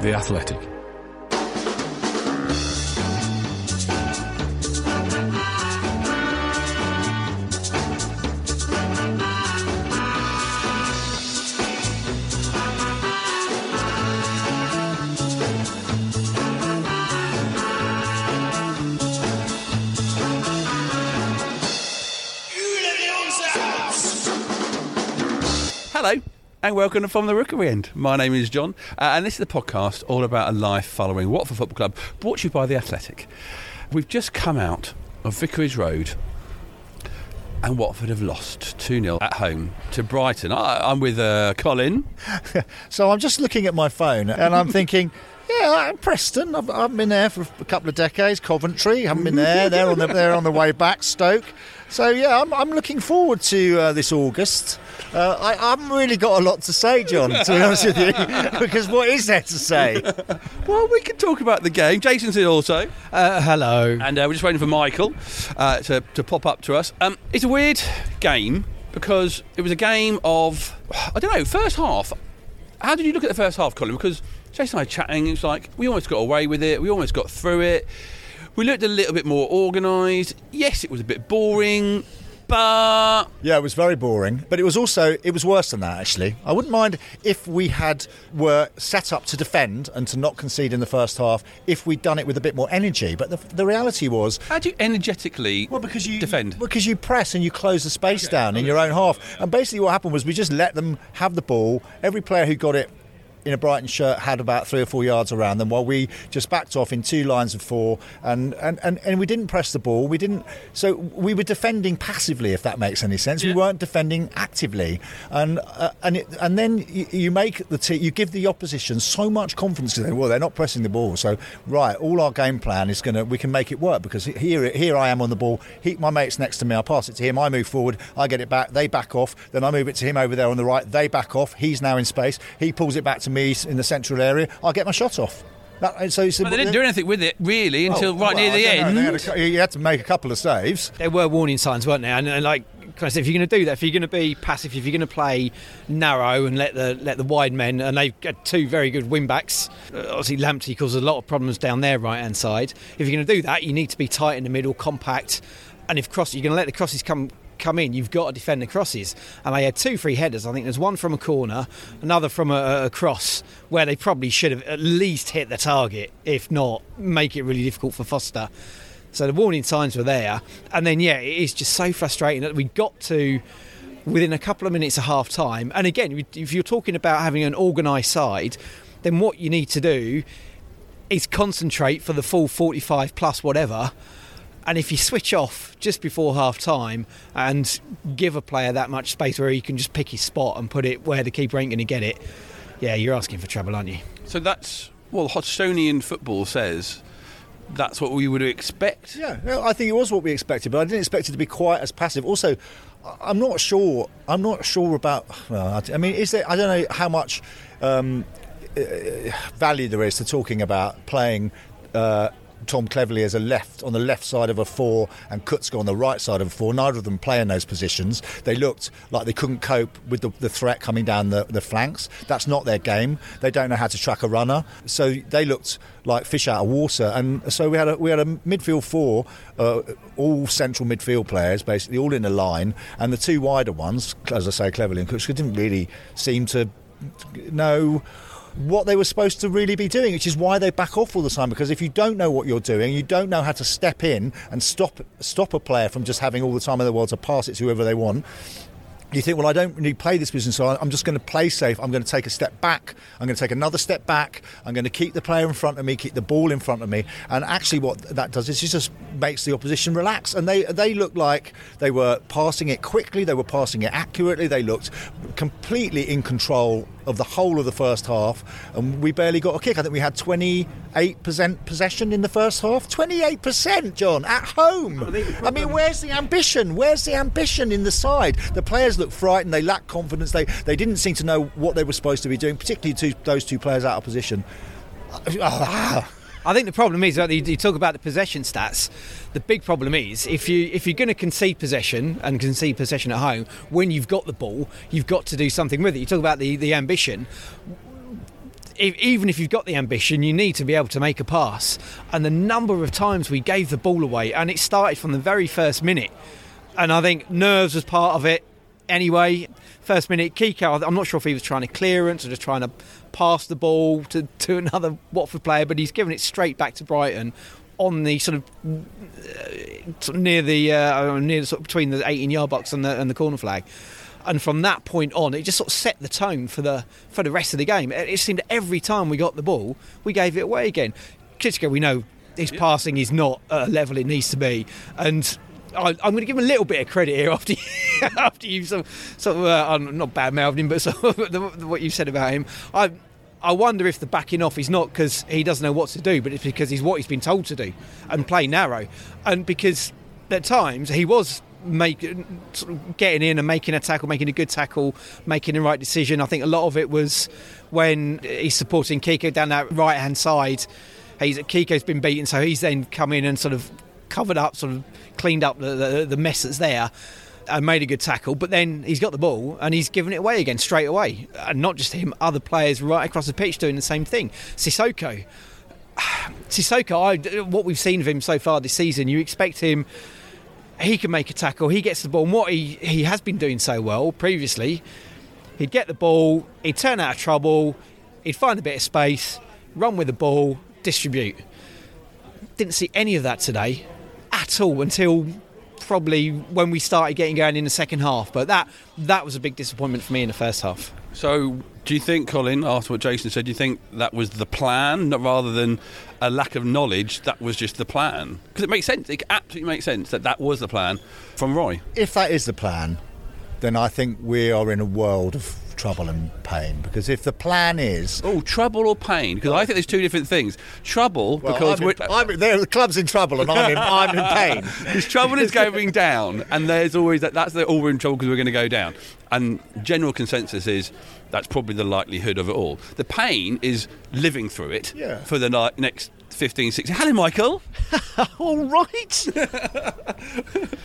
The Athletic. Hello, and welcome to From the Rookery End. My name is John, uh, and this is the podcast all about a life following Watford Football Club, brought to you by The Athletic. We've just come out of Vicarage Road, and Watford have lost 2 0 at home to Brighton. I, I'm with uh, Colin. So I'm just looking at my phone and I'm thinking, yeah, Preston. I've, I've been there for a couple of decades. Coventry, haven't been there. They're on the they're on the way back. Stoke. So yeah, I'm, I'm looking forward to uh, this August. Uh, I, I haven't really got a lot to say, John. To be honest with you, because what is there to say? Well, we can talk about the game. Jason's here also. Uh, hello. And uh, we're just waiting for Michael uh, to, to pop up to us. Um, it's a weird game because it was a game of, I don't know, first half. How did you look at the first half, Colin? Because Jason and I were chatting, it was like we almost got away with it, we almost got through it. We looked a little bit more organised. Yes, it was a bit boring, but Yeah, it was very boring, but it was also it was worse than that. Actually, I wouldn't mind if we had were set up to defend and to not concede in the first half. If we'd done it with a bit more energy, but the, the reality was how do you energetically Well, because you defend? because you press and you close the space down in your own half. And basically, what happened was we just let them have the ball. Every player who got it in a Brighton shirt had about three or four yards around them, while we just backed off in two lines of four, and and, and, and we didn't press the ball. We didn't. So we were defending passively, if that makes any sense. We weren't defending actively, and uh, and it, and then you, you make the you give the opposition so much confidence. To them. Well, they're not pressing the ball, so right. All our game plan is gonna we can make it work because here here I am on the ball. He, my mate's next to me. I pass it to him. I move forward. I get it back. They back off. Then I move it to him over there on the right. They back off. He's now in space. He pulls it back to me in the central area. I get my shot off. That, so it's a- but they didn't do anything with it really until Oh, right near the end. know. Had a cou- you had to make a couple of saves. There were warning signs, weren't there? And, and like kind said, if you're going to do that, if you're going to be passive, if you're going to play narrow and let the let the wide men, and they've got two very good wing backs. Uh, obviously, Lamptey causes a lot of problems down their right hand side. If you're going to do that, you need to be tight in the middle, compact, and if cross, you're going to let the crosses come. Come in, you've got to defend the crosses. And they had two free headers. I think there's one from a corner, another from a, a cross, where they probably should have at least hit the target, if not, make it really difficult for Foster. So the warning signs were there, and then yeah, it is just so frustrating that we got to within a couple of minutes of half time. And again, if you're talking about having an organised side, then what you need to do is concentrate for the full 45 plus whatever. And if you switch off just before half time and give a player that much space where he can just pick his spot and put it where the keeper ain't going to get it, yeah, you're asking for trouble, aren't you? So that's well, Hodgsonian football says that's what we would expect. Yeah, no, I think it was what we expected, but I didn't expect it to be quite as passive. Also, I- I'm not sure. I'm not sure about. Well, I I mean, is there? I don't know how much um, uh, value there is to talking about playing. Uh, Tom Cleverley as a left on the left side of a four and Kucka on the right side of a four. Neither of them play in those positions. They looked like they couldn't cope with the, the threat coming down the, the flanks. That's not their game. They don't know how to track a runner. So they looked like fish out of water. And so we had a, we had a midfield four, uh, all central midfield players, basically all in a line, and the two wider ones, as I say, Cleverley and Kucka, didn't really seem to know what they were supposed to really be doing, which is why they back off all the time. Because if you don't know what you're doing, you don't know how to step in and stop stop a player from just having all the time in the world to pass it to whoever they want. You think, well, I don't really play this position, so I'm just going to play safe. I'm going to take a step back. I'm going to take another step back. I'm going to keep the player in front of me, keep the ball in front of me. And actually, what that does is it just makes the opposition relax. And they they looked like they were passing it quickly. They were passing it accurately. They looked completely in control of the whole of the first half, and we barely got a kick. I think we had 28% possession in the first half. 28%, John, at home. I mean, where's the ambition? Where's the ambition in the side? The players look frightened. They lack confidence. They they didn't seem to know what they were supposed to be doing, particularly two, those two players out of position. Ah. I think the problem is that you, talk about the possession stats. The big problem is if you if you're going to concede possession and concede possession at home when you've got the ball, you've got to do something with it. You talk about the the ambition. even if you've got the ambition, you need to be able to make a pass. And the number of times we gave the ball away, and it started from the very first minute. And I think nerves was part of it anyway. First minute, Kiko, I'm not sure if he was trying to clearance or just trying to pass the ball to, to another Watford player, but he's given it straight back to Brighton on the sort of, uh, sort of near the uh, near the, sort of between the 18 yard box and the, and the corner flag. And from that point on, it just sort of set the tone for the for the rest of the game. It, it seemed every time we got the ball, we gave it away again. Kucka, we know his passing is not at a level it needs to be, and I, am going to give him a little bit of credit here after you, after you sort sort of uh, I'm not bad mouthing him, but sort of the, what you said about him. I I wonder if the backing off is not because he doesn't know what to do, but it's because he's what he's been told to do and play narrow, and because at times he was make sort of getting in and making a tackle, making a good tackle, making the right decision. I think a lot of it was when he's supporting Kiko down that right hand side. He's Kiko's been beaten, so he's then come in and sort of covered up, sort of cleaned up the, the, the mess that's there and made a good tackle, but then he's got the ball and he's given it away again straight away. And not just him, other players right across the pitch doing the same thing. Sissoko. Sissoko, I, what we've seen of him so far this season, you expect him he can make a tackle, he gets the ball, and what he, he has been doing so well previously, he'd get the ball, he'd turn out of trouble, he'd find a bit of space, run with the ball, distribute. Didn't see any of that today at all until probably when we started getting going in the second half. But that that was a big disappointment for me in the first half. So, do you think, Colin, after what Jason said, do you think that was the plan rather than a lack of knowledge? That was just the plan because it makes sense. It absolutely makes sense that that was the plan from Roy. If that is the plan, then I think we are in a world of trouble and pain. Because if the plan is oh trouble or pain, because I think there's two different things. Trouble well, because I'm in, I'm, the club's in trouble and I'm in, I'm in pain. Because trouble is going down, and there's always that. That's the all we're in trouble because we're going to go down. And general consensus is that's probably the likelihood of it all. The pain is living through it yeah. for the next 15, 16. Hello, Michael. All right.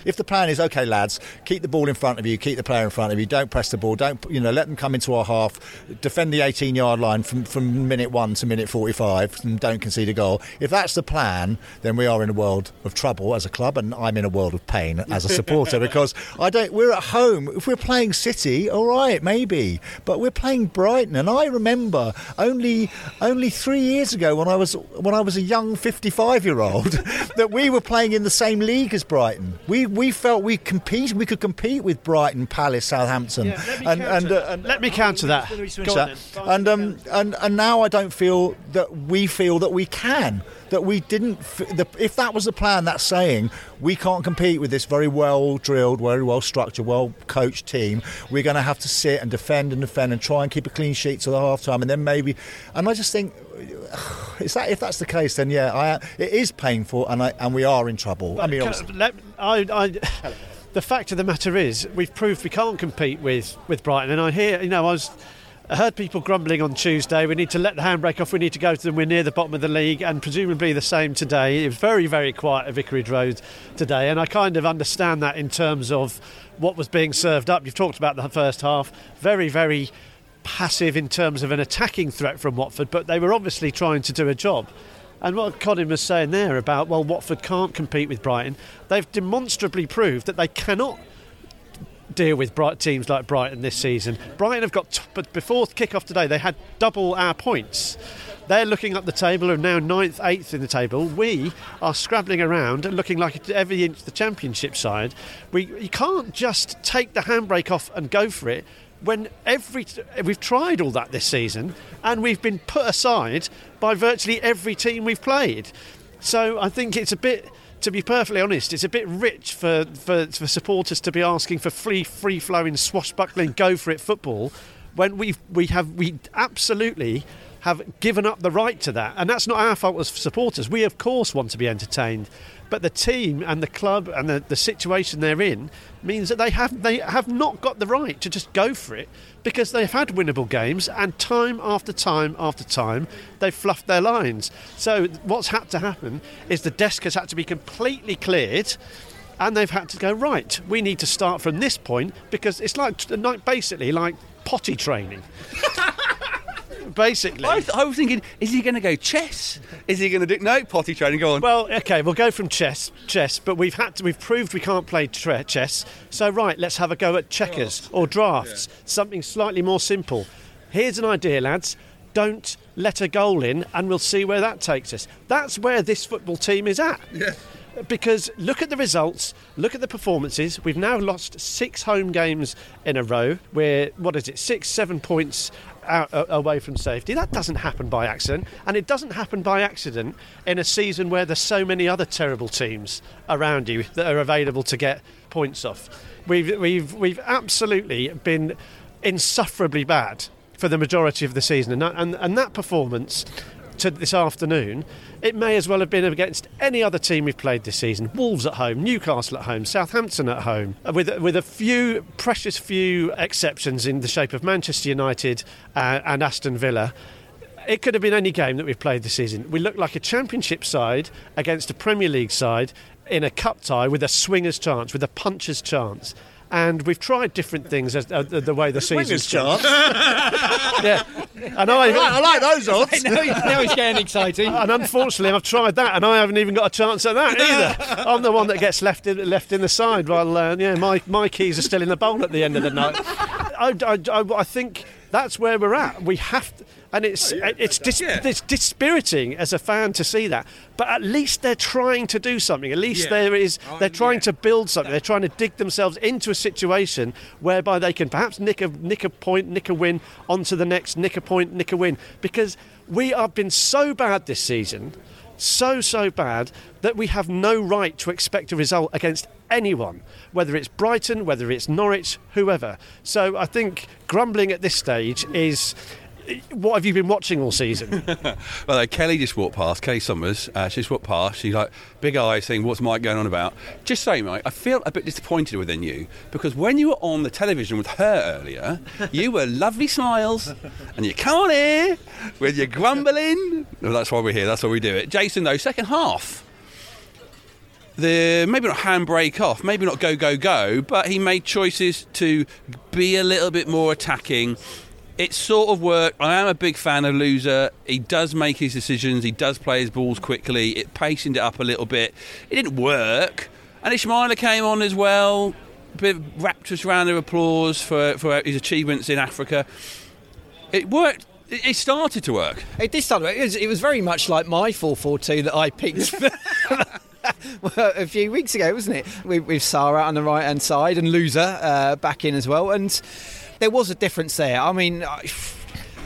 if the plan is okay, lads, keep the ball in front of you, keep the player in front of you, don't press the ball, don't you know, let them come into our half, defend the 18-yard line from, from minute one to minute 45, and don't concede a goal. If that's the plan, then we are in a world of trouble as a club, and I'm in a world of pain as a supporter because I don't. We're at home. If we're playing City, all right, maybe, but we're playing Brighton, and I remember only only three years ago when I was when I was a young 55 year old that we were playing in the same league as Brighton. We we felt we compete we could compete with Brighton, Palace, Southampton. Yeah, and, and, uh, and, let me counter that. And um and and now I don't feel that we feel that we can that we didn't. The, if that was the plan, that's saying we can't compete with this very well drilled, very well structured, well coached team. We're going to have to sit and defend and defend and try and keep a clean sheet to the half time, and then maybe. And I just think, is that if that's the case, then yeah, I, it is painful, and I, and we are in trouble. I mean, let, I, I, the fact of the matter is, we've proved we can't compete with with Brighton, and I hear, you know, I was I heard people grumbling on Tuesday. We need to let the handbrake off. We need to go to them. We're near the bottom of the league, and presumably the same today. It was very, very quiet at Vicarage Road today, and I kind of understand that in terms of what was being served up. You've talked about the first half. Very, very passive in terms of an attacking threat from Watford, but they were obviously trying to do a job. And what Colin was saying there about, well, Watford can't compete with Brighton, they've demonstrably proved that they cannot deal with bright teams like Brighton this season. Brighton have got, but before kick-off today, they had double our points. They're looking up the table and now ninth, eighth in the table. We are scrabbling around and looking like every inch the championship side. We you can't just take the handbrake off and go for it when every we've tried all that this season and we've been put aside by virtually every team we've played. So I think it's a bit to be perfectly honest, it's a bit rich for, for, for supporters to be asking for free, free flowing, swashbuckling, go for it football when we we have we absolutely have given up the right to that, and that's not our fault as supporters. We of course want to be entertained, but the team and the club and the, the situation they're in means that they have they have not got the right to just go for it because they've had winnable games and time after time after time they've fluffed their lines. So what's had to happen is the desk has had to be completely cleared and they've had to go right. We need to start from this point because it's like basically like potty training. basically. I, I was thinking, is he going to go chess? Is he going to do no potty training? Go on. Well, okay, we'll go from chess, chess, but we've had to, we've proved we can't play tre- chess. So right, let's have a go at checkers or drafts, something slightly more simple. Here's an idea, lads. Don't let a goal in, and we'll see where that takes us. That's where this football team is at. Yeah Because look at the results, look at the performances. We've now lost six home games in a row. We're, what is it, six, seven points out, uh, away from safety. That doesn't happen by accident. And it doesn't happen by accident in a season where there's so many other terrible teams around you that are available to get points off. We've, we've, we've absolutely been insufferably bad for the majority of the season. And and, and that performance to this afternoon, it may as well have been against any other team we've played this season. Wolves at home, Newcastle at home, Southampton at home, with with a few precious few exceptions in the shape of Manchester United uh, and Aston Villa. It could have been any game that we've played this season. We look like a championship side against a Premier League side in a cup tie with a swingers chance, with a puncher's chance. And we've tried different things as uh, the way the season's chance. Yeah, and I, I like those odds. now, he's getting exciting. and unfortunately, I've tried that, and I haven't even got a chance at that either. I'm the one that gets left in, left in the side, while uh, yeah, my my keys are still in the bowl at the end of the night. I, I, I, I think that's where we're at. We have, to, and it's it's dis, yeah. it's dispiriting as a fan to see that. But at least they're trying to do something. At least Yeah. there is Oh, they're trying yeah. to build something. They're trying to dig themselves into a situation whereby they can perhaps nick a nick a point, nick a win onto the next, nick a point, nick a win. Because we have been so bad this season, so so bad that we have no right to expect a result against anyone, whether it's Brighton, whether it's Norwich, whoever. So I think grumbling at this stage is. What have you been watching all season? Well, uh, Kelly just walked past. Kelly Somers, uh, she just walked past. She's like, big eyes, saying, "What's Mike going on about?" Just saying, Mike, I feel a bit disappointed within you because when you were on the television with her earlier, you were lovely smiles, and you come on here with your grumbling. Well, that's why we're here. That's why we do it. Jason, though, second half. The maybe not handbrake off, maybe not go go go, but he made choices to be a little bit more attacking. It sort of worked. I am a big fan of Louza. He does make his decisions. He does play his balls quickly. It pacing it up a little bit. It didn't work. And Ismaila came on as well. A Bit of rapturous round of applause for, for his achievements in Africa. It worked. It started to work. It did start. It was, it was very much like my 4-4-2 that I picked a few weeks ago, wasn't it? With, with Sarr on the right hand side and Louza uh, back in as well. And there was a difference there. I mean,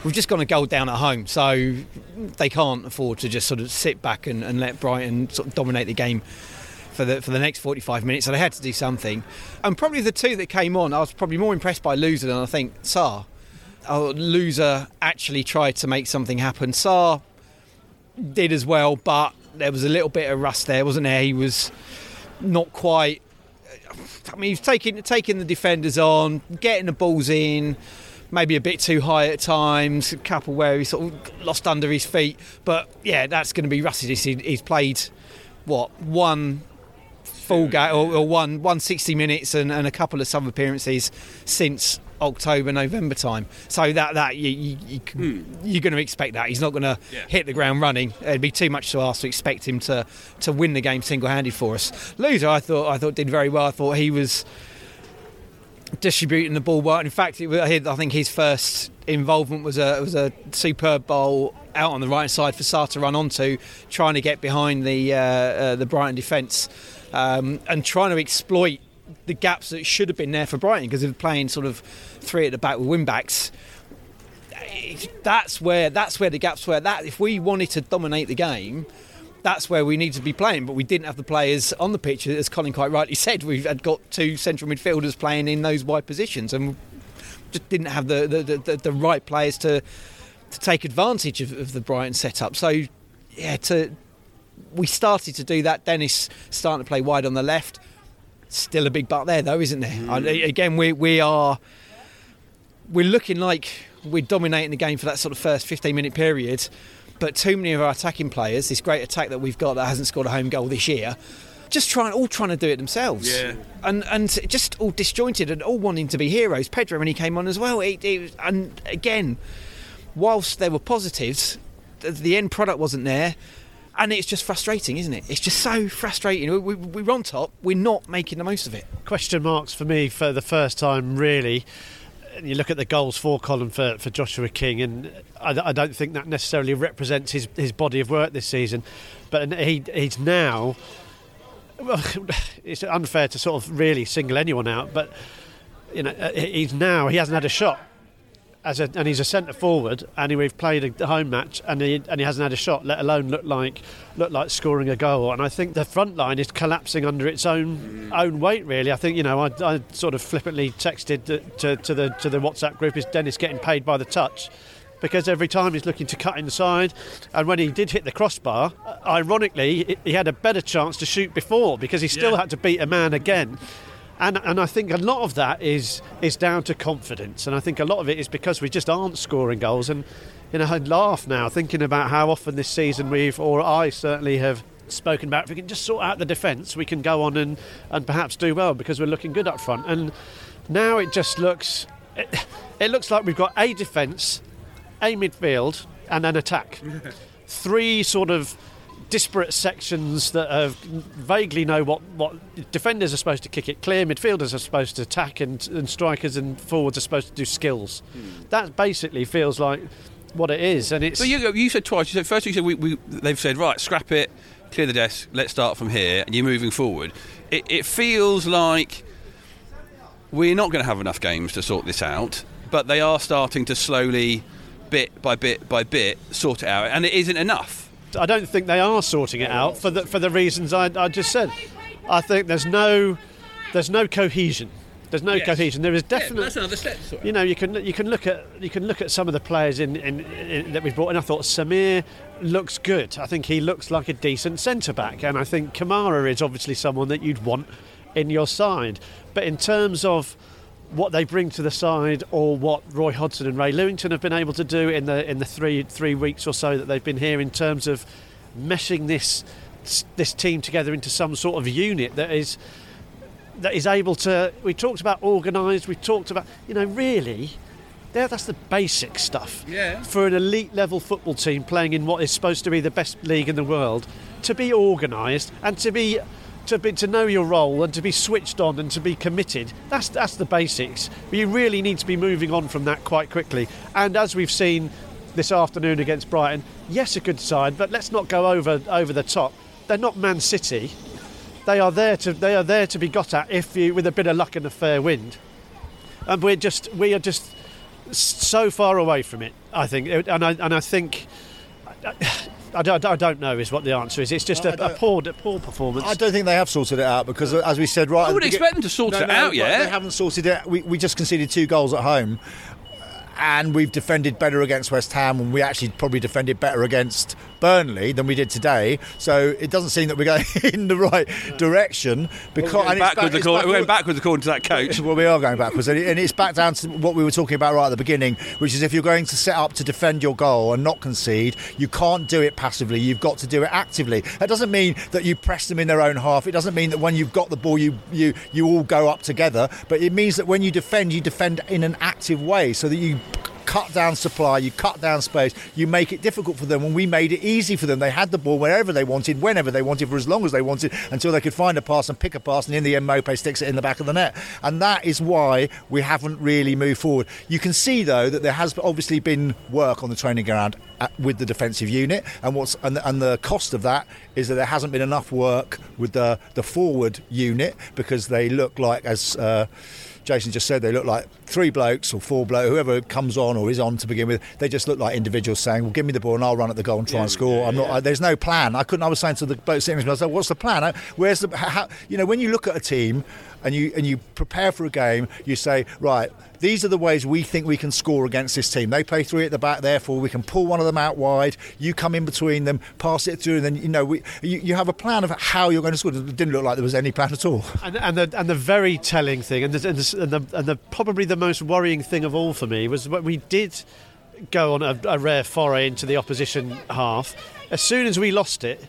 we've just gone a goal down at home, so they can't afford to just sort of sit back and, and let Brighton sort of dominate the game. For the, for the next 45 minutes, so they had to do something. And probably the two that came on, I was probably more impressed by Louza than I think Sarr. Oh, Louza actually tried to make something happen. Sarr did as well, but there was a little bit of rust there, wasn't there? He was not quite. I mean, he's taking taking the defenders on, getting the balls in, maybe a bit too high at times. A couple where he sort of lost under his feet, but yeah, that's going to be rusty. He's, he's played what one full game or, or one 160 minutes and, and a couple of sub appearances since October November time. So that that you, you, you can, you're going to expect that he's not going to Yeah. hit the ground running. It'd be too much to ask to expect him to to win the game single handed for us. Louza, I thought I thought did very well. I thought he was distributing the ball well. In fact, it was, I think his first involvement was a was a superb ball out on the right side for Sarr to run onto, trying to get behind the uh, uh, the Brighton defence um, and trying to exploit the gaps that should have been there for Brighton because they're playing sort of three at the back with wing backs. That's where that's where the gaps were. That if we wanted to dominate the game, that's where we need to be playing. But we didn't have the players on the pitch, as Colin quite rightly said. We've had got two central midfielders playing in those wide positions, and just didn't have the the, the, the, the right players to to take advantage of, of the Brighton setup. So yeah, to we started to do that. Dennis starting to play wide on the left. Still a big butt there, though, isn't there? I- mm. again, we we are we're looking like we're dominating the game for that sort of first 15 minute period. But too many of our attacking players, this great attack that we've got that hasn't scored a home goal this year, just trying all trying to do it themselves. Yeah. And and just all disjointed and all wanting to be heroes. Pedro when he came on as well. It, it, and again, whilst there were positives, the end product wasn't there. And it's just frustrating, isn't it? It's just so frustrating. We, we, we're on top, we're not making the most of it. Question marks for me for the first time, really. You look at the goals for column for, for Joshua King, and I, I don't think that necessarily represents his, his body of work this season. But he he's now. Well, it's unfair to sort of really single anyone out, but you know uh, he's now he hasn't had a shot as a, and he's a centre forward, and we've played a home match, and he and he hasn't had a shot, let alone look like look like scoring a goal. And I think the front line is collapsing under its own own weight. Really, I think you know I, I sort of flippantly texted to, to, to the to the WhatsApp group: "Is Dennis getting paid by the touch?" Because every time he's looking to cut inside, and when he did hit the crossbar, ironically, he had a better chance to shoot before because he still Yeah. had to beat a man again and and I think a lot of that is is down to confidence, and I think a lot of it is because we just aren't scoring goals. And you know, I laugh now thinking about how often this season we've, or I certainly have. Spoken about. If we can just sort out the defence, we can go on and, and perhaps do well because we're looking good up front. And now it just looks, it, it looks like we've got a defence, a midfield, and an attack. Three sort of disparate sections that have vaguely know what, what defenders are supposed to kick it clear, midfielders are supposed to attack, and, and strikers and forwards are supposed to do skills. Hmm. That basically feels like what it is, and it's So you, you said twice. You said first. You said we, we, they've said right, scrap it, clear the desk. Let's start from here, and you're moving forward. It, it feels like we're not going to have enough games to sort this out, but they are starting to slowly, bit by bit by bit, sort it out, and it isn't enough. I don't think they are sorting it out for the for the reasons I, I just said. I think there's no there's no cohesion. There's no Yes. cohesion. There is definitely. that's another step. you know, you can you can look at you can look at some of the players in, in, in that we've brought in. I thought Samir looks good. I think he looks like a decent centre back, and I think Kamara is obviously someone that you'd want in your side. But in terms of what they bring to the side, or what Roy Hodgson and Ray Lewington have been able to do in the in the three three weeks or so that they've been here, in terms of meshing this this team together into some sort of unit that is that is able to. We talked about organised. We talked about you know really. There, that's the basic stuff. Yeah. For an elite level football team playing in what is supposed to be the best league in the world, to be organised and to be to be to know your role and to be switched on and to be committed. That's that's the basics. But you really need to be moving on from that quite quickly. And as we've seen this afternoon against Brighton, yes, a good side, but let's not go over over the top. They're not Man City. They are there to they are there to be got at if you with a bit of luck and a fair wind. And we're just we are just so far away from it. I think, and I and I think. I don't, I don't know is what the answer is. It's just I a, a don't- poor, a poor performance. I don't think they have sorted it out because, as we said, right. I would expect them to sort No, it no, out, yeah. They haven't sorted it. We, we just conceded two goals at home, and we've defended better against West Ham, and we actually probably defended better against Burnley than we did today. So it doesn't seem that we're going in the right direction. Because We're going, and backwards back- according, back- we're going backwards according to that coach. well, we are going backwards, and and it's back down to what we were talking about right at the beginning, which is if you're going to set up to defend your goal and not concede, you can't do it passively. You've got to do it actively. That doesn't mean that you press them in their own half. It doesn't mean that when you've got the ball, you you you all go up together. But it means that when you defend, you defend in an active way, so that you cut down supply, you cut down space, you make it difficult for them. And we made it easy for them. They had the ball wherever they wanted, whenever they wanted, for as long as they wanted, until they could find a pass and pick a pass. And in the end, Maupay sticks it in the back of the net. And that is why we haven't really moved forward. You can see, though, that there has obviously been work on the training ground at, with the defensive unit. And what's and, the- and the cost of that is that there hasn't been enough work with the, the forward unit because they look like, as. Uh, Jason just said they look like three blokes or four blokes, whoever comes on or is on to begin with. They just look like individuals saying, "Well, give me the ball and I'll run at the goal and try and score." I'm not. I, there's no plan. I couldn't. I was saying to the bloke sitting with me, I said, "What's the plan? Where's the? How, you know, when you look at a team and you and you prepare for a game, you say, right." These are the ways we think we can score against this team. They play three at the back, therefore we can pull one of them out wide. You come in between them, pass it through, and then you know we, you, you have a plan of how you're going to score. It didn't look like there was any plan at all. And, and the and the very telling thing, and the, and the, and the probably the most worrying thing of all for me was when we did go on a, a rare foray into the opposition half. As soon as we lost it,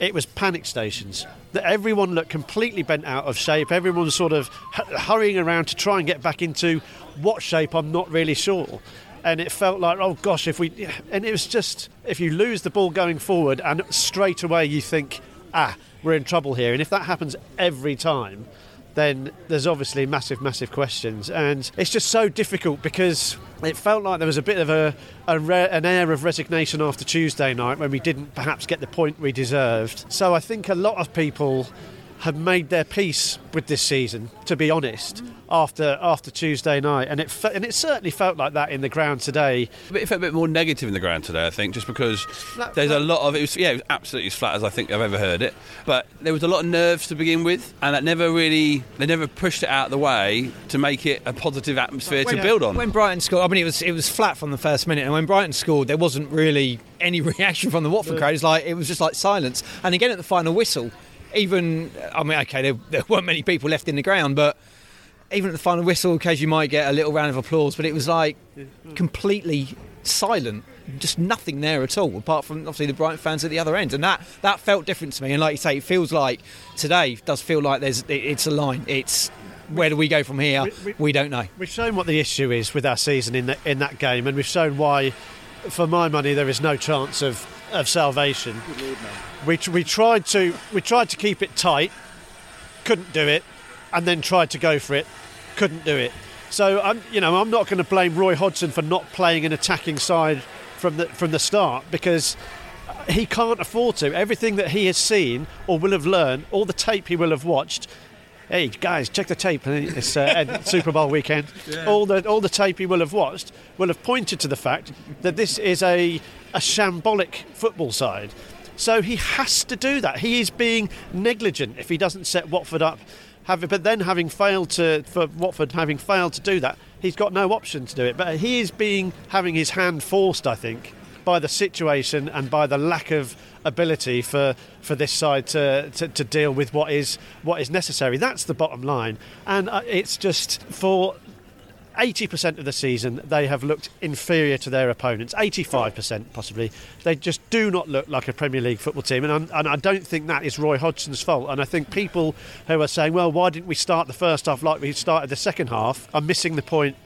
it was panic stations. That everyone looked completely bent out of shape. Everyone was sort of hurrying around to try and get back into what shape I'm not really sure. and it felt like, oh gosh, if we, and it was just if you lose the ball going forward, and straight away you think, ah, we're in trouble here, and if that happens every time. Then there's obviously massive, massive questions, and it's just so difficult because it felt like there was a bit of a, a re- an air of resignation after Tuesday night when we didn't perhaps get the point we deserved. So I think a lot of people have made their peace with this season, to be honest, after after Tuesday night, and it fe- and it certainly felt like that in the ground today. It felt a bit more negative in the ground today, I think, just because Flat- there's a lot of it was yeah, it was absolutely as flat as I think I've ever heard it. But there was a lot of nerves to begin with, and that never really they never pushed it out of the way to make it a positive atmosphere to build on. When Brighton scored, I mean, it was it was flat from the first minute, and when Brighton scored, there wasn't really any reaction from the Watford crowd. It's like it was just like silence. And again at the final whistle, even I mean, okay, there, there weren't many people left in the ground, but even at the final whistle, occasionally you might get a little round of applause, but it was like completely silent. Just nothing there at all, apart from obviously the Brighton fans at the other end, and that that felt different to me. And like you say, it feels like today does feel like there's it, it's a line. It's where do we go from here? We- we- we don't know. We've shown what the issue is with our season in that in that game, and we've shown why, for my money, there is no chance of, of salvation. We, we tried to we tried to keep it tight, couldn't do it, and then tried to go for it, couldn't do it. So I'm you know I'm not going to blame Roy Hodgson for not playing an attacking side from the from the start because he can't afford to. Everything that he has seen or will have learned, all the tape he will have watched. Hey guys, check the tape. It's uh, Super Bowl weekend. All the all the tape he will have watched will have pointed to the fact that this is a a shambolic football side. So he has to do that. He is being negligent if he doesn't set Watford up. But then having failed to for Watford having failed to do that, he's got no option to do it. But he is being having his hand forced, I think, by the situation and by the lack of ability for, for this side to, to, to deal with what is what is necessary. That's the bottom line, and uh, it's just for. 80% of the season, they have looked inferior to their opponents. 85% possibly. They just do not look like a Premier League football team. And, and I don't think that is Roy Hodgson's fault. And I think people who are saying, well, why didn't we start the first half like we started the second half, are missing the point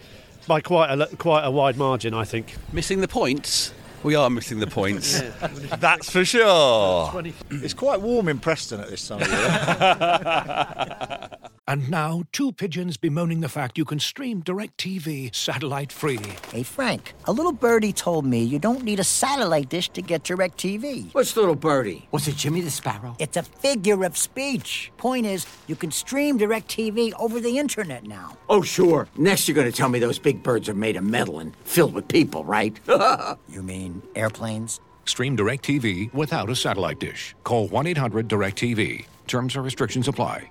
by quite a, quite a wide margin, I think. Missing the points. We are missing the points. That's for sure. It's quite warm in Preston at this time of year. And now, two pigeons bemoaning the fact you can stream DirecTV satellite free. Hey, Frank, a little birdie told me you don't need a satellite dish to get DirecTV. What's little birdie? Was it Jimmy the Sparrow? It's a figure of speech. Point is, you can stream DirecTV over the internet now. Oh, sure. Next, you're going to tell me those big birds are made of metal and filled with people, right? You mean airplanes? Stream DirecTV without a satellite dish. Call 1 800 DirecTV. Terms and restrictions apply.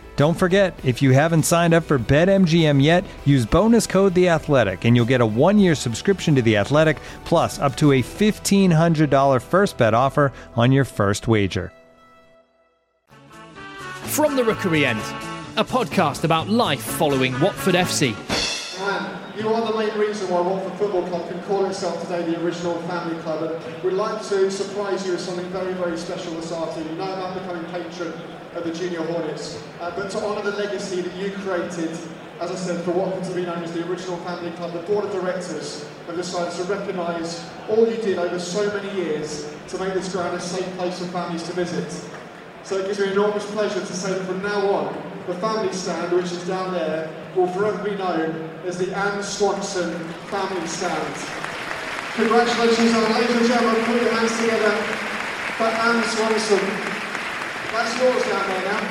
Don't forget, if you haven't signed up for BetMGM yet, use bonus code The Athletic, and you'll get a one-year subscription to The Athletic, plus up to a fifteen hundred dollar first bet offer on your first wager. From the Rookery End, a podcast about life following Watford FC. You are the main reason why Watford Football Club can call itself today the original family club. And we'd like to surprise you with something very, very special this afternoon. You know about becoming patron of the Junior Hornets, uh, but to honour the legacy that you created, as I said, for Watford to be known as the original family club, the board of directors have decided to recognise all you did over so many years to make this ground a safe place for families to visit. So it gives me enormous pleasure to say that from now on, the family stand, which is down there, will forever be known as the Anne Swanson Family Stand. Congratulations, and ladies and gentlemen, put your hands together for Anne Swanson. That's yours down there now.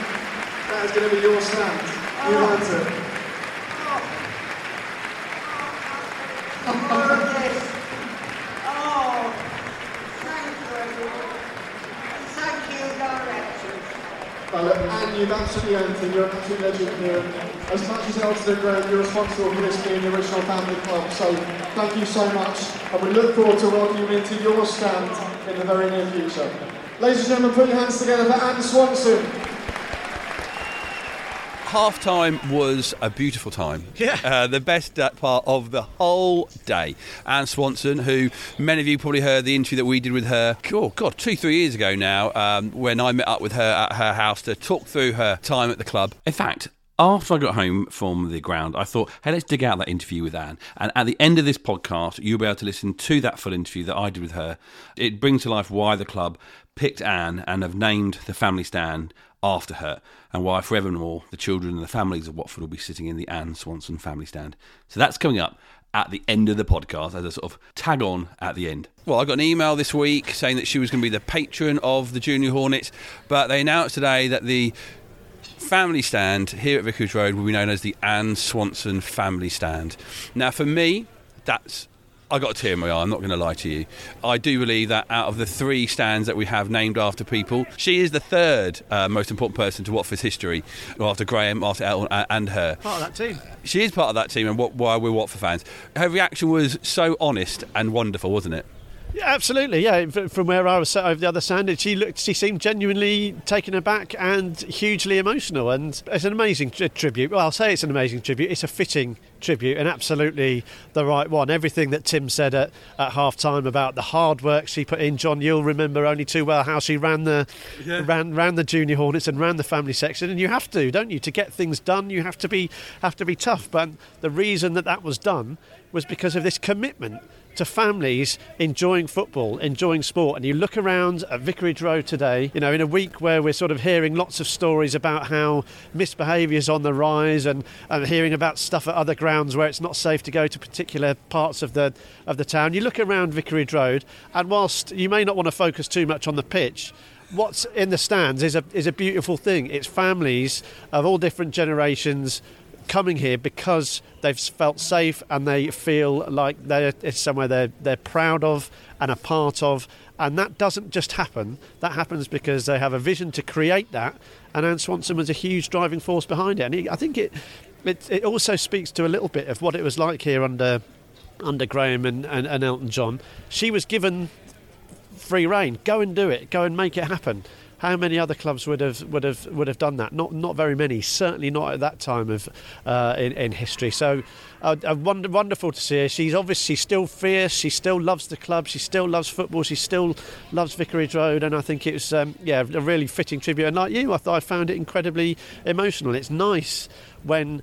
That is going to be your stand. You earned it. Oh, thank you, everyone. Thank you, directors. Well, you've absolutely earned it. You're an absolute legend here. As much as Elton Grove, you're responsible for this being the original family club. So thank you so much. And we look forward to welcoming you into your stand in the very near future. Ladies and gentlemen, put your hands together for Anne Swanson. Half time was a beautiful time. Yeah. Uh, the best uh, part of the whole day. Anne Swanson, who many of you probably heard the interview that we did with her, oh, God, two, three years ago now, um, when I met up with her at her house to talk through her time at the club. In fact, after I got home from the ground, I thought, hey, let's dig out that interview with Anne. And at the end of this podcast, you'll be able to listen to that full interview that I did with her. It brings to life why the club picked Anne and have named the family stand after her, and why forevermore the children and the families of Watford will be sitting in the Anne Swanson family stand. So that's coming up at the end of the podcast as a sort of tag on at the end. Well, I got an email this week saying that she was going to be the patron of the Junior Hornets, but they announced today that the family stand here at Vicarage Road will be known as the Anne Swanson Family Stand. Now, for me, that's I got a tear in my eye. I'm not going to lie to you. I do believe that out of the three stands that we have named after people, she is the third uh, most important person to Watford's history, after Graham, after Elton, uh, and her. Part of that team. She is part of that team, and what, why we're Watford fans. Her reaction was so honest and wonderful, wasn't it? Yeah, absolutely. Yeah, from where I was sat over the other side, she looked, she seemed genuinely taken aback and hugely emotional. And it's an amazing tri- tribute. Well, I'll say it's an amazing tribute. It's a fitting tribute and absolutely the right one. Everything that Tim said at, at half time about the hard work she put in. John, you'll remember only too well how she ran the ran ran the junior Hornets and ran the family section. And you have to, don't you, to get things done. You have to be have to be tough. But the reason that that was done was because of this commitment to families enjoying football, enjoying sport. And you look around at Vicarage Road today, you know, in a week where we're sort of hearing lots of stories about how misbehaviour is on the rise and, and hearing about stuff at other grounds where it's not safe to go to particular parts of the of the town. You look around Vicarage Road, and whilst you may not want to focus too much on the pitch, what's in the stands is a is a beautiful thing. It's families of all different generations coming here because they've felt safe and they feel like they're it's somewhere they're they're proud of and a part of. And that doesn't just happen. That happens because they have a vision to create that. And Anne Swanson was a huge driving force behind it. And he, I think it, it it also speaks to a little bit of what it was like here under under Graham and, and, and Elton John. She was given free reign. Go and do it. Go and make it happen how many other clubs would have would have would have done that? Not not very many. Certainly not at that time of uh, in, in history. So, uh, uh, wonder, wonderful to see her. She's obviously still fierce. She still loves the club. She still loves football. She still loves Vicarage Road. And I think it was um, yeah a really fitting tribute. And like you, I I found it incredibly emotional. It's nice when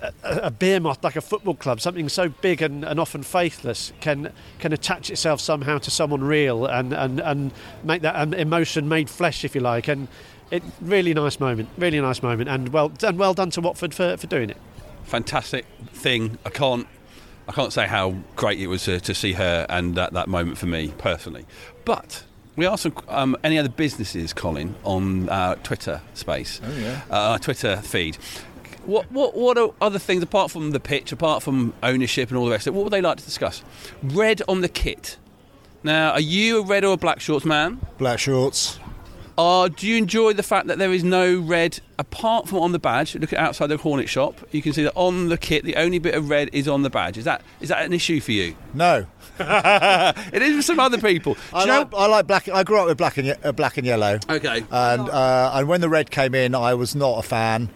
a, a behemoth like a football club, something so big and, and often faithless, can can attach itself somehow to someone real and, and, and make that an emotion made flesh, if you like. And it really nice moment, really nice moment, and well done, well done to Watford for, for doing it. Fantastic thing. I can't. I can't say how great it was to, to see her and that, that moment for me personally. But we asked some, um, any other businesses, Colin, on our Twitter space, Oh, yeah. uh, our Twitter feed. What, what, what are other things apart from the pitch, apart from ownership and all the rest of it? What would they like to discuss? Red on the kit. Now, are you a red or a black shorts man? Black shorts. Uh, do you enjoy the fact that there is no red apart from on the badge? Look at outside the Hornet shop. You can see that on the kit, the only bit of red is on the badge. Is that is that an issue for you? No. it is for some other people. I you know- like, I like black. I grew up with black and uh, black and yellow. Okay. And uh, and when the red came in, I was not a fan.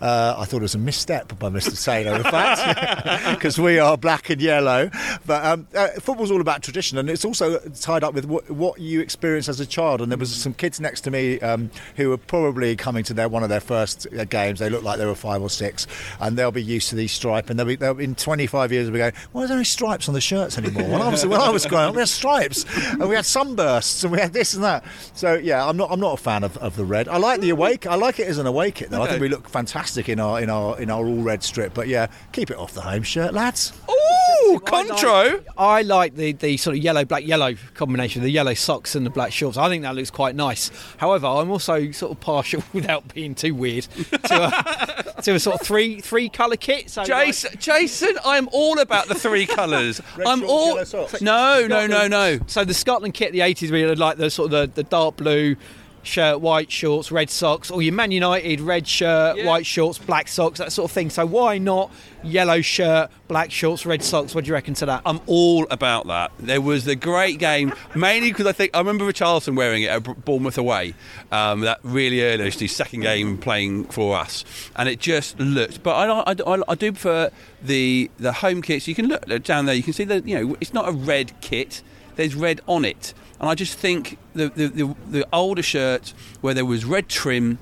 Uh, I thought it was a misstep by Mr. Taylor, in fact, because we are black and yellow. But um, uh, football's all about tradition, and it's also tied up with what, what you experience as a child. And there was some kids next to me um, who were probably coming to their one of their first uh, games. They looked like they were five or six, and they'll be used to these stripes. And they'll be, they'll be in 25 years, they'll be going, "Why are there no stripes on the shirts anymore?" When I was when I was growing up, we had stripes, and we had sunbursts, and we had this and that. So yeah, I'm not I'm not a fan of, of the red. I like the awake. I like it as an awake kit, though. I think we look fantastic fantastic in our in our in our all red strip. But yeah, keep it off the home shirt, lads. Ooh, contro. I like the, the sort of yellow black yellow combination, the yellow socks and the black shorts. I think that looks quite nice. However, I'm also sort of partial, without being too weird, to a, to a sort of three three colour kit. So Jason, Jason, I'm all about the three colours. I'm shorts, all yellow socks. no, no, no, no. So the Scotland kit, the 80s, we had like the sort of the, the dark blue shirt, white shorts, red socks, or your Man United red shirt, Yeah. white shorts, black socks, that sort of thing. So why not yellow shirt, black shorts, red socks? What do you reckon to that? I'm all about that. There was the great game, mainly because I think I remember Richarlison wearing it at Bournemouth away, um, that really early, his second game playing for us, and it just looked. But I, I, I, I do prefer the the home kits. You can look down there. You can see that you know it's not a red kit. There's red on it, and I just think the the, the, the older shirt where there was red trim,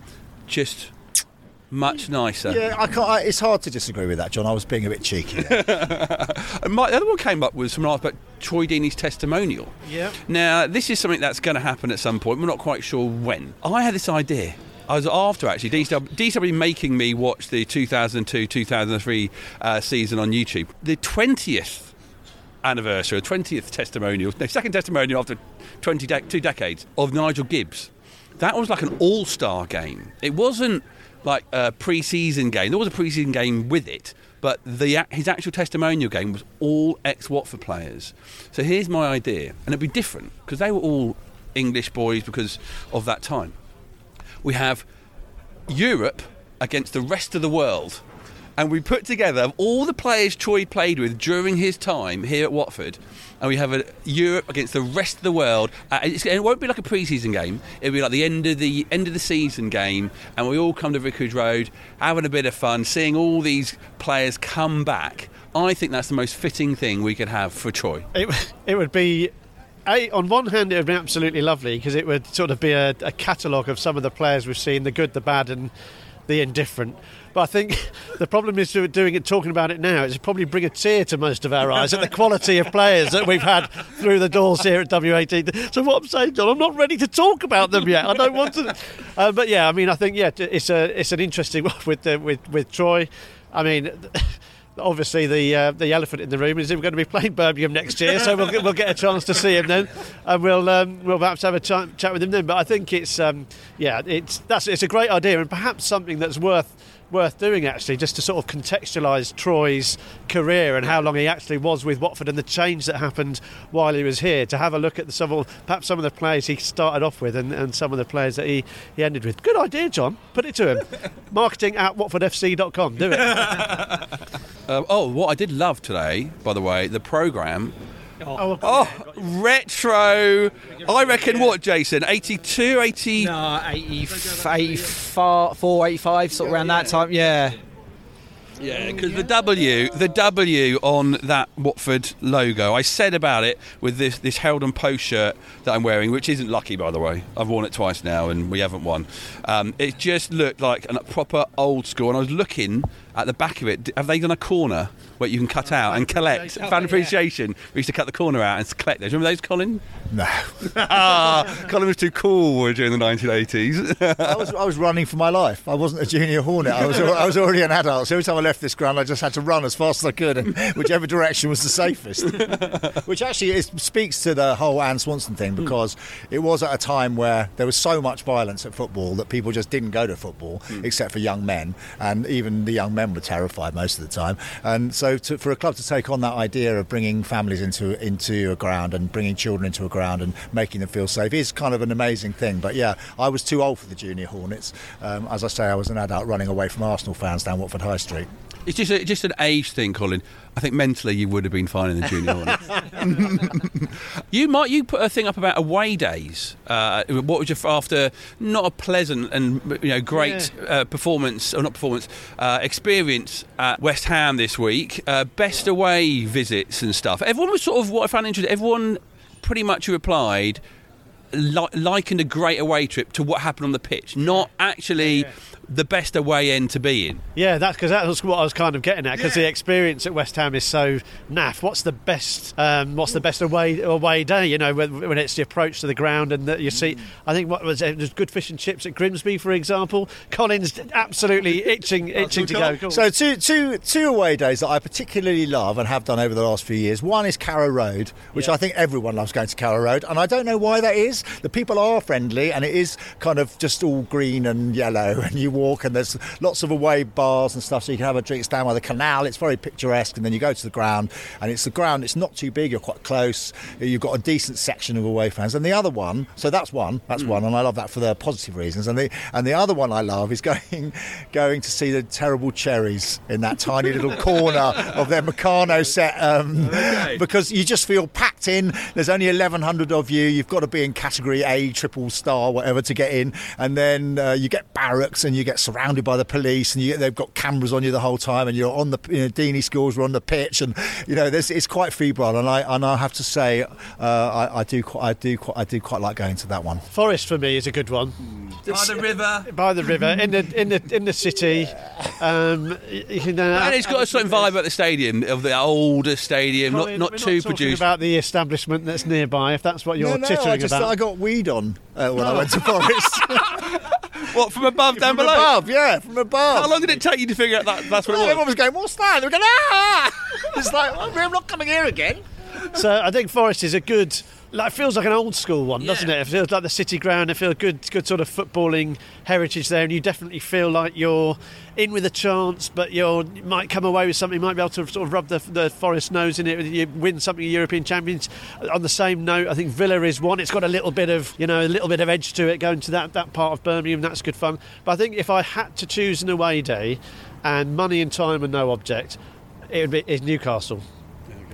just much nicer. Yeah, I can't. I, it's hard to disagree with that, John. I was being a bit cheeky. There. And my, the other one came up was from last, but Troy Deeney's testimonial. Yeah. Now, this is something that's going to happen at some point. We're not quite sure when. I had this idea. I was after actually DCW, DCW making me watch the 2002 2003 uh, season on YouTube. The 20th anniversary, or 20th testimonial, no, second testimonial after 20 de- two decades of Nigel Gibbs. That was like an all star game. It wasn't like a pre season game. There was a pre season game with it, but the, his actual testimonial game was all ex Watford players. So here's my idea, and it'd be different because they were all English boys because of that time. We have Europe against the rest of the world. And we put together all the players Troy played with during his time here at Watford, and we have a Europe against the rest of the world. Uh, it won't be like a pre-season game; it'll be like the end of the end of the season game, and we all come to Vicarage Road, having a bit of fun, seeing all these players come back. I think that's the most fitting thing we could have for Troy. It, it would be. On one hand, it would be absolutely lovely because it would sort of be a, a catalogue of some of the players we've seen, the good, the bad, and the indifferent. But I think the problem is doing it, talking about it now, is probably bring a tear to most of our eyes at the quality of players that we've had through the doors here at W18. So what I'm saying, John, I'm not ready to talk about them yet. I don't want to. Uh, but yeah, I mean, I think yeah, it's a it's an interesting one with the, with with Troy. I mean. Obviously, the uh, the elephant in the room is we're going to be playing Birmingham next year, so we'll we'll get a chance to see him then, and we'll um, we'll perhaps have a ch- chat with him then. But I think it's um, yeah, it's that's it's a great idea and perhaps something that's worth worth doing actually, just to sort of contextualise Troy's career and how long he actually was with Watford and the change that happened while he was here. To have a look at the, some of, perhaps some of the players he started off with and, and some of the players that he, he ended with. Good idea, John. Put it to him. Marketing at watfordfc.com. Do it. Um, oh, what I did love today, by the way, the programme. Oh, Oh, retro. I reckon what, Jason? 82, 80. No, 80, 84, 85, sort of around that time. Yeah. Yeah, because the W, the W on that Watford logo, I said about it with this this Herald and Post shirt that I'm wearing, which isn't lucky by the way. I've worn it twice now and we haven't won. Um, it just looked like a proper old school, and I was looking at the back of it. Have they done a corner where you can cut out and collect fan appreciation? We used to cut the corner out and collect those. Remember those, Colin? No. ah, Colin was too cool during the 1980s. I was, I was running for my life. I wasn't a junior hornet. I was, I was already an adult. So every time I left this ground, I just had to run as fast as I could, and whichever direction was the safest. Which actually is, speaks to the whole Anne Swanson thing because it was at a time where there was so much violence at football that people just didn't go to football except for young men, and even the young men were terrified most of the time. And so, to, for a club to take on that idea of bringing families into into a ground and bringing children into a ground and making them feel safe is kind of an amazing thing. But yeah, I was too old for the junior Hornets. Um, as I say, I was an adult running away from Arsenal fans down Watford High Street. It's just a, just an age thing, Colin. I think mentally you would have been fine in the junior you might you put a thing up about away days. Uh, what was your after not a pleasant and you know great uh, performance or not performance uh, experience at West Ham this week? Uh, best away visits and stuff. Everyone was sort of what I found interesting. Everyone pretty much replied li- likened a great away trip to what happened on the pitch, not actually the best away end to be in? Yeah, that's because that's what I was kind of getting at. Because Yeah. the experience at West Ham is so naff. What's the best? Um, what's the best away away day? You know, when, when it's the approach to the ground and that you see. I think what was it? There's good fish and chips at Grimsby, for example. Collins absolutely itching, itching to go. So two, two, two away days that I particularly love and have done over the last few years. One is Carrow Road, which I think everyone loves going to Carrow Road, and I don't know why that is. The people are friendly, and it is kind of just all green and yellow, and you walk, and there's lots of away bars and stuff, so you can have a drink. It's down by the canal. It's very picturesque, and then you go to the ground, and it's the ground. It's not too big. You're quite close. You've got a decent section of away fans, and the other one. So that's one. That's one, and I love that for the positive reasons. And the and the other one I love is going going to see the terrible cherries in that tiny little corner of their Meccano set um, because you just feel packed in. There's only 1,100 of you. You've got to be in category A, triple star, whatever, to get in. And then uh, you get barracks and you get surrounded by the police and you, they've got cameras on you the whole time and you're on the you know, Deeney schools, we're on the pitch and you know there's, it's quite febrile. And I and I have to say uh, I, I do quite, I do quite, I do quite like going to that one. Forest for me is a good one. By the river. By the river, in the in the in the city. Um, you know, And it's got a certain vibe at the stadium of the older stadium, Colin, not not we're too talking produced. about the establishment that's nearby. If that's what you're no, no, tittering I just about. I got weed on uh, when I went to Forest. what from above down from below? above, yeah, from above. How long did it take you to figure out that that's what Well, it was? everyone was going, "What's that?" They were going, "Ah!" It's like, "Oh, "I'm not coming here again." So I think Forest is a good. Like, it feels like an old school one, doesn't it? It feels like the city ground. It feels good, good sort of footballing heritage there, and you definitely feel like you're in with a chance, but you're, you might come away with something. You might be able to sort of rub the, the Forest nose in it. You win something, European champions. On the same note, I think Villa is one. It's got a little bit of you know a little bit of edge to it going to that that part of Birmingham. That's good fun. But I think if I had to choose an away day, and money and time are no object, it would be it's Newcastle.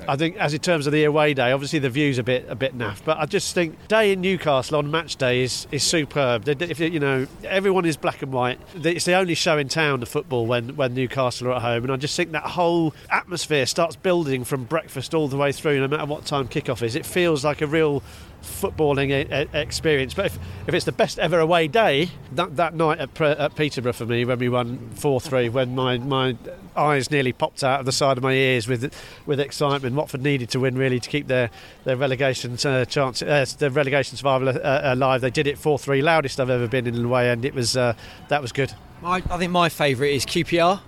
I think, as in terms of the away day, obviously the view's a bit a bit naff, but I just think day in Newcastle on match day is, is superb. If you know, everyone is black and white. It's the only show in town, the football, when when Newcastle are at home, and I just think that whole atmosphere starts building from breakfast all the way through, no matter what time kickoff is. It feels like a real footballing experience. But if, if it's the best ever away day, that, that night at, at Peterborough for me when we won 4 3, when my, my eyes nearly popped out of the side of my ears with with excitement. Watford needed to win really to keep their, their relegation uh, chance, uh, their relegation survival uh, alive. They did it 4 3, loudest I've ever been in the way, and It was, uh, that was good. I think my favourite is QPR.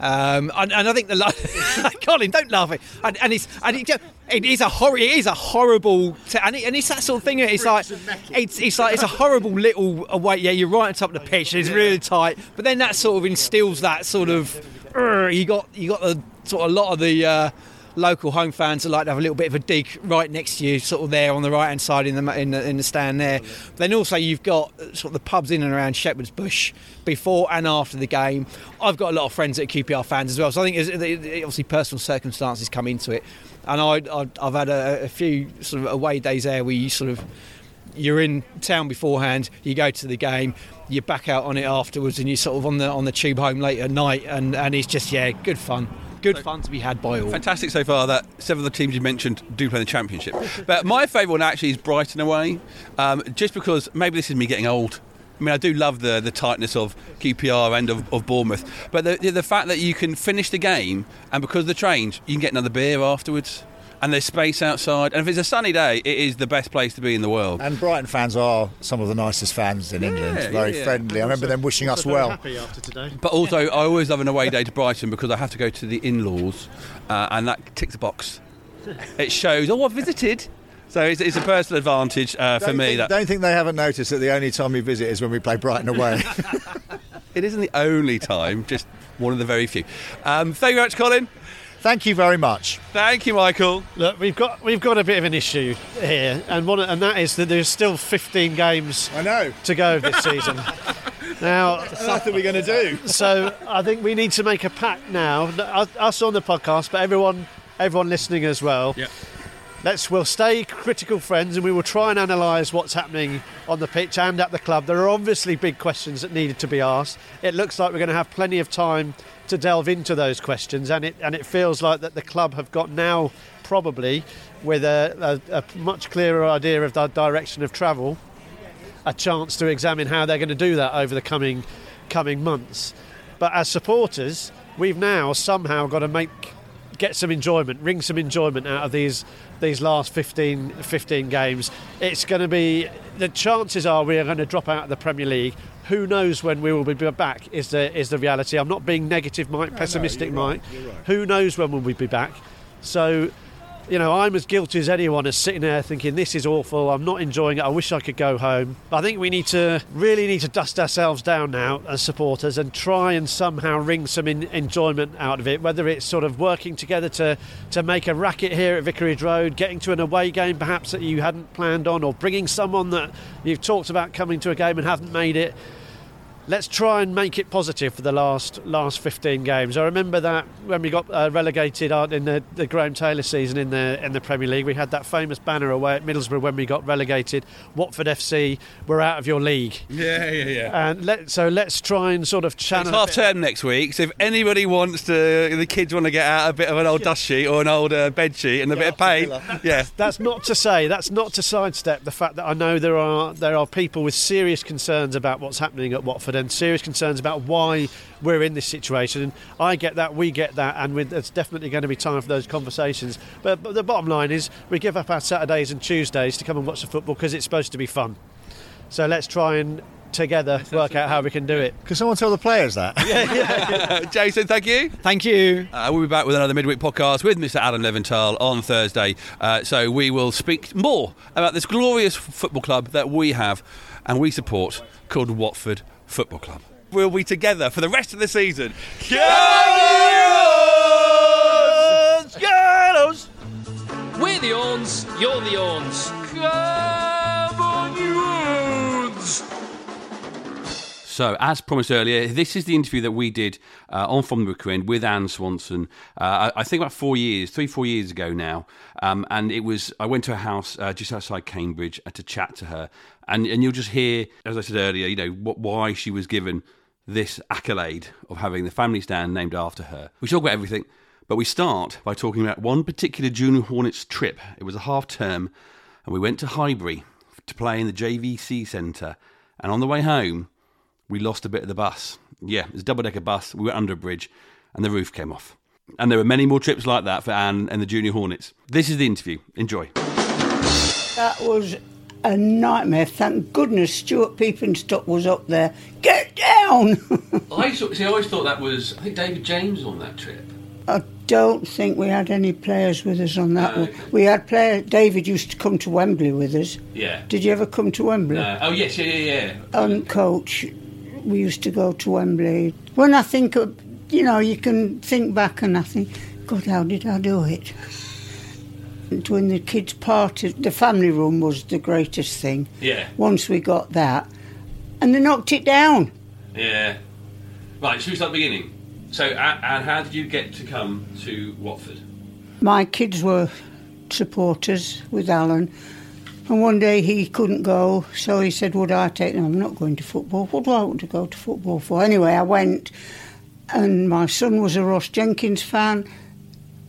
Um, and, and I think the la- Colin, don't laugh at and, and it's and it, it is a hor- it is a horrible t- and, it, and it's that sort of thing. It's like it's, it's like it's a horrible little away. Yeah, you're right on top of the pitch. It's really tight, but then that sort of instills that sort of you got you got the sort of a lot of the. Uh, Local home fans are like to have a little bit of a dig right next to you, sort of there on the right hand side in the in the, in the stand there. Then also you've got uh, sort of the pubs in and around Shepherd's Bush before and after the game. I've got a lot of friends that are QPR fans as well, so I think it's, it- it- obviously personal circumstances come into it. And I, I've, I've had a, a few sort of away days there where you sort of you're in town beforehand, you go to the game, you're back out on it afterwards, and you're sort of on the on the tube home late at night, and, and it's just yeah, good fun, good fun to be had by all. Fantastic so far that seven of the teams you mentioned do play in the championship. But my favourite one actually is Brighton away, um, just because maybe this is me getting old. I mean, I do love the, the tightness of QPR and of, of Bournemouth, but the, the fact that you can finish the game and because of the trains, you can get another beer afterwards, and there's space outside. And if it's a sunny day, it is the best place to be in the world. And Brighton fans are some of the nicest fans in England. Very yeah. friendly. I remember them wishing us well. Happy after today. But also, I always love an away day to Brighton because I have to go to the in-laws, uh, and that ticks a box. It shows, oh, I've visited. So it's, it's a personal advantage uh, for me. think, that don't think they haven't noticed that the only time we visit is when we play Brighton away. it isn't the only time, just one of the very few. Um, thank you very much, Colin. Thank you very much. Thank you, Michael. Look, we've got we've got a bit of an issue here, and one and that is that there's still 15 games I know. to go this season. now, What are we going to do? so I think we need to make a pact now. us- Us on the podcast, but everyone everyone listening as well. Yep. Let's we'll stay critical friends, and we will try and analyse what's happening on the pitch and at the club. There are obviously big questions that needed to be asked. It looks like we're going to have plenty of time to delve into those questions, and it and it feels like that the club have got now probably with a, a, a much clearer idea of the direction of travel, a chance to examine how they're going to do that over the coming coming months. But as supporters, we've now somehow got to make get some enjoyment, wring some enjoyment out of these these last 15, 15 games. It's going to be the chances are we are going to drop out of the Premier League. Who knows when we will be back? Is the is the reality? I'm not being negative, Mike, pessimistic, you're right, Mike. you're right. Who knows when will we be back? So you know, I'm as guilty as anyone as sitting there thinking this is awful. I'm not enjoying it. I wish I could go home. I think we need to really need to dust ourselves down now as supporters and try and somehow wring some in, enjoyment out of it. Whether it's sort of working together to to make a racket here at Vicarage Road, getting to an away game perhaps that you hadn't planned on, or bringing someone that you've talked about coming to a game and haven't made it let's try and make it positive for the last last 15 games. I remember that when we got uh, relegated in the, the Graham Taylor season in the in the Premier League, we had that famous banner away at Middlesbrough when we got relegated. Watford FC, we're out of your league. Yeah, yeah, yeah. And let, so let's try and sort of channel. It's half term next week, so if anybody wants to, the kids want to get out a bit of an old dust sheet or an old uh, bed sheet and a bit of paint, yeah. That's not to say. That's not to sidestep the fact that I know there are there are people with serious concerns about what's happening at Watford and serious concerns about why we're in this situation. And I get that, we get that, and we- there's definitely going to be time for those conversations. But, but the bottom line is, we give up our Saturdays and Tuesdays to come and watch the football because it's supposed to be fun. So let's try and together work out how we can do it. Can someone tell the players that? yeah, yeah. Jason, thank you. Thank you. Uh, we'll be back with another midweek podcast with Mr. Alan Leventhal on Thursday. Uh, so we will speak more about this glorious f- football club that we have and we support called Watford Football Club. We'll be together for the rest of the season. Gallows! Gallows! We're the Orns, you're the Orns. So, as promised earlier, this is the interview that we did uh, on From the End with Anne Swanson. Uh, I think about four years, three, four years ago now. Um, and it was, I went to her house uh, just outside Cambridge uh, to chat to her. And, and you'll just hear, as I said earlier, you know, what, why she was given this accolade of having the family stand named after her. We talk about everything, but we start by talking about one particular Junior Hornets trip. It was a half term, and we went to Highbury to play in the JVC Centre. And on the way home, we lost a bit of the bus. Yeah, it was a double decker bus. We went under a bridge and the roof came off. And there were many more trips like that for Anne and the Junior Hornets. This is the interview. Enjoy. That was a nightmare. Thank goodness Stuart Peepingstock was up there. Get down! I see, I always thought that was, I think David James on that trip. I don't think we had any players with us on that one. We had player David used to come to Wembley with us. Yeah. Did you ever come to Wembley? Oh, yes, yeah, yeah, yeah. And coach, we used to go to Wembley. When I think of, you know, you can think back and I think, God, how did I do it? And when the kids parted, the family room was the greatest thing. Yeah. Once we got that, and they knocked it down. Yeah. Right, should we start beginning? So, and how did you get to come to Watford? My kids were supporters with Alan, and one day he couldn't go, so he said, Would I take them? I'm not going to football. What do I want to go to football for? Anyway, I went, and my son was a Ross Jenkins fan,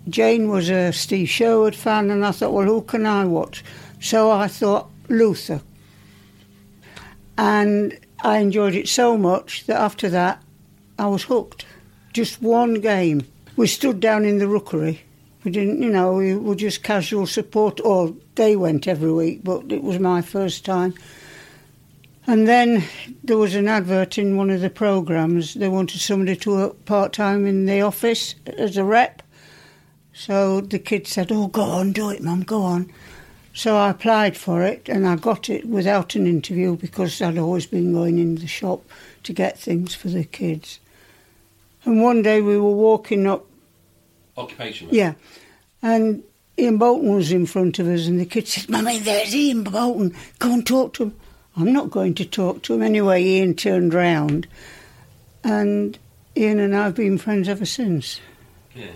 Jane was a Steve Sherwood fan, and I thought, Well, who can I watch? So I thought, Luther. And I enjoyed it so much that after that, I was hooked. Just one game. We stood down in the rookery. We didn't, you know, we were just casual support. Or they went every week, but it was my first time. And then there was an advert in one of the programmes. They wanted somebody to work part time in the office as a rep. So the kid said, Oh, go on, do it, Mum, go on. So I applied for it and I got it without an interview because I'd always been going in the shop to get things for the kids. And one day we were walking up, Occupation. yeah, and Ian Bolton was in front of us and the kid said, Mummy, there's Ian Bolton, go and talk to him. I'm not going to talk to him. Anyway, Ian turned round and Ian and I have been friends ever since. Yeah.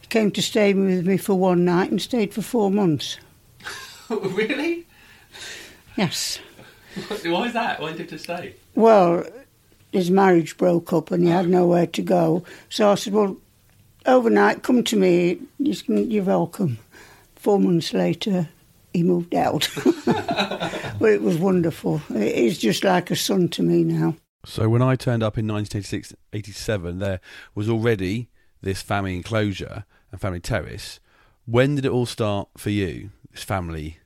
He came to stay with me for one night and stayed for four months. really? Yes. Why is that? Why did you to stay? Well, his marriage broke up and he had ah. nowhere to go. So I said, Well, overnight, come to me. You're welcome. Four months later, he moved out. but it was wonderful. He's just like a son to me now. So when I turned up in 1986, 87, there was already this family enclosure and family terrace. When did it all start for you? This family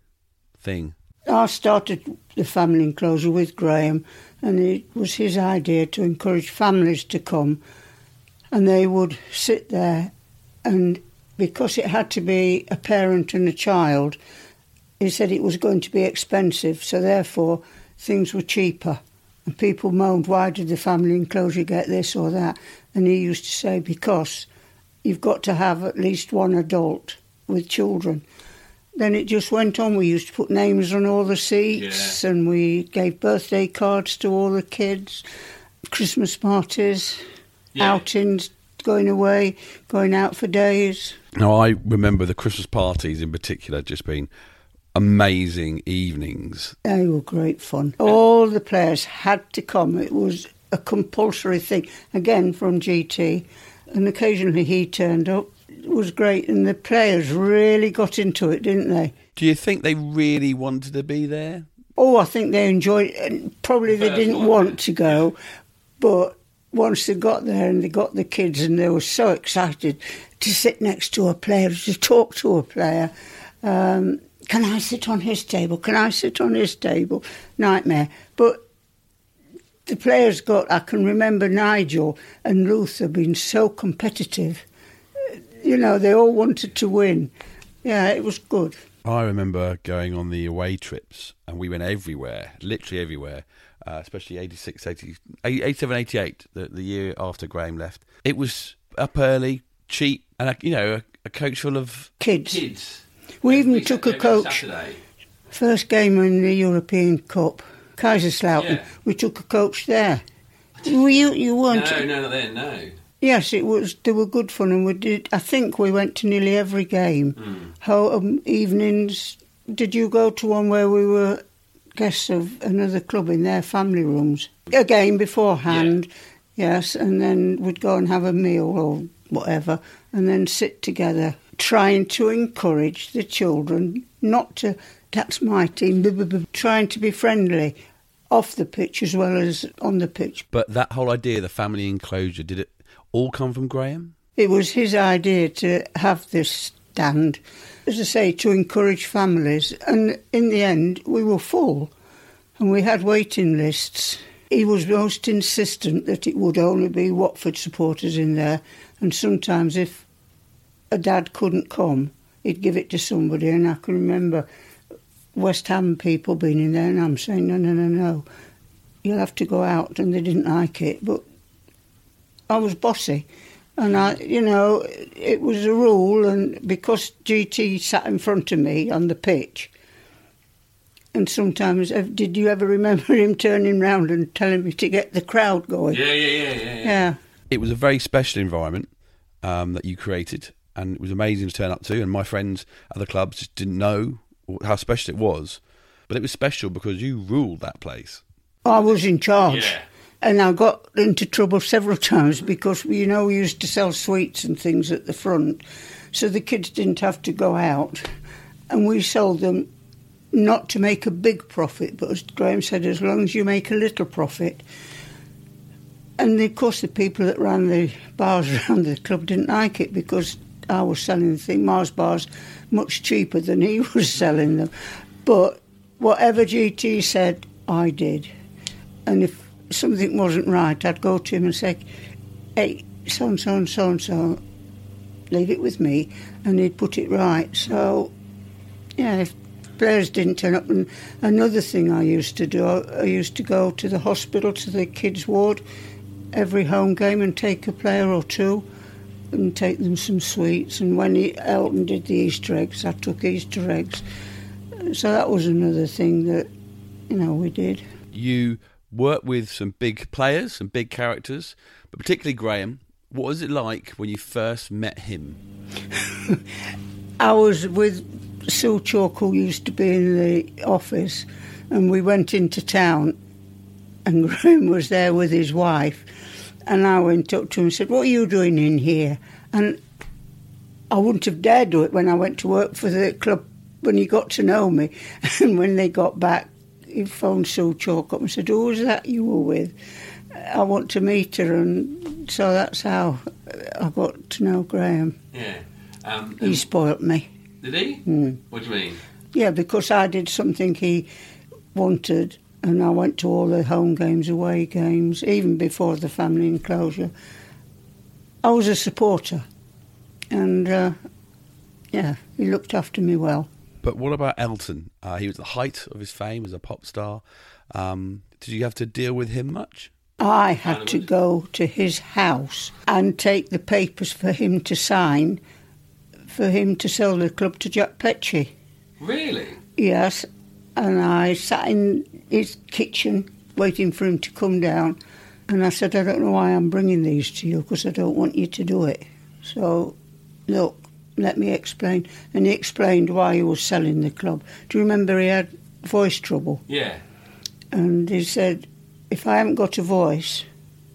thing. I started the family enclosure with Graham, and it was his idea to encourage families to come, and they would sit there, and because it had to be a parent and a child, he said it was going to be expensive, so therefore things were cheaper. And people moaned, why did the family enclosure get this or that? And he used to say, because you've got to have at least one adult with children. Then it just went on. We used to put names on all the seats and we gave birthday cards to all the kids, Christmas parties, outings, going away, going out for days. Now, I remember the Christmas parties in particular just being amazing evenings. They were great fun. All the players had to come. It was a compulsory thing. Again, from GT, and occasionally he turned up. It was great, and the players really got into it, didn't they? Do you think they really wanted to be there? Oh, I think they enjoyed it. And probably they didn't want to go, but once they got there and they got the kids and they were so excited to sit next to a player, to talk to a player. Um, can I sit on his table? Can I sit on his table? Nightmare. But the players got, I can remember Nigel and Luther being so competitive. You know, they all wanted to win. Yeah, it was good. I remember going on the away trips and we went everywhere, literally everywhere, uh, especially 86, 80, 87, 88, the, the year after Graham left. It was up early, cheap, and, a, you know, a, a coach full of Kids. kids. We even took a coach. First game in the European Cup, Kaiserslautern. Yeah. We took a coach there. Were you you weren't? no, not then, no. Yes, it was. They were good fun, and we did. I think we went to nearly every game. Hmm. How um, evenings? Did you go to one where we were guests of another club in their family rooms? A game beforehand, yes, and then we'd go and have a meal or whatever, and then sit together, trying to encourage the children not to. That's my team. Trying to be friendly, off the pitch as well as on the pitch. But that whole idea, the family enclosure, did it all come from Graham? It was his idea to have this stand, as I say, to encourage families. And in the end, we were full and we had waiting lists. He was most insistent that it would only be Watford supporters in there. And sometimes, if a dad couldn't come, he'd give it to somebody. And I can remember West Ham people being in there, and I'm saying, no, no, no, no, you'll have to go out. And they didn't like it. But I was bossy. And I, you know, it was a rule, and because GT sat in front of me on the pitch, and sometimes, uh, did you ever remember him turning round and telling me to get the crowd going? yeah, yeah, yeah. Yeah. Yeah. It was a very special environment um, that you created, and it was amazing to turn up to. And my friends at the clubs just didn't know how special it was, but it was special because you ruled that place. I was in charge. And I got into trouble several times because, you know, we used to sell sweets and things at the front. So the kids didn't have to go out. And we sold them not to make a big profit, but as Graham said, as long as you make a little profit. And of course, the people that ran the bars around the club didn't like it because I was selling the thing, Mars bars, much cheaper than he was selling them. But whatever GT said, I did. And if something wasn't right, I'd go to him and say, hey, so and so and so and so, leave it with me, and he'd put it right. So, yeah, if players didn't turn up. And another thing I used to do, I, used to go to the hospital, to the kids' ward, every home game and take a player or two and take them some sweets. And when he, Elton did the Easter eggs, I took Easter eggs. So that was another thing that, you know, we did. You worked with some big players, some big characters, but particularly Graham. What was it like when you first met him? I was with Sue Chalk, who used to be in the office, and we went into town, and Graham was there with his wife, and I went up to him and said, "What are you doing in here?" And I wouldn't have dared do it when I went to work for the club when he got to know me, and when they got back, he phoned Sue Chalk up and said, "Who was that you were with?" I want to meet her, and so that's how I got to know Graham. Yeah. Um, He spoilt me. did he? Mm. What do you mean? Yeah, because I did something he wanted, and I went to all the home games, away games, even before the family enclosure. I was a supporter, and uh, yeah, he looked after me well. But what about Elton? Uh, he was the height of his fame as a pop star. Um, did you have to deal with him much? I had to go to his house and take the papers for him to sign, for him to sell the club to Jack Petchey. Really? Yes, and I sat in his kitchen waiting for him to come down, and I said, I don't know why I'm bringing these to you because I don't want you to do it. So, look, let me explain. And he explained why he was selling the club. Do you remember he had voice trouble? Yeah. And he said, if I haven't got a voice,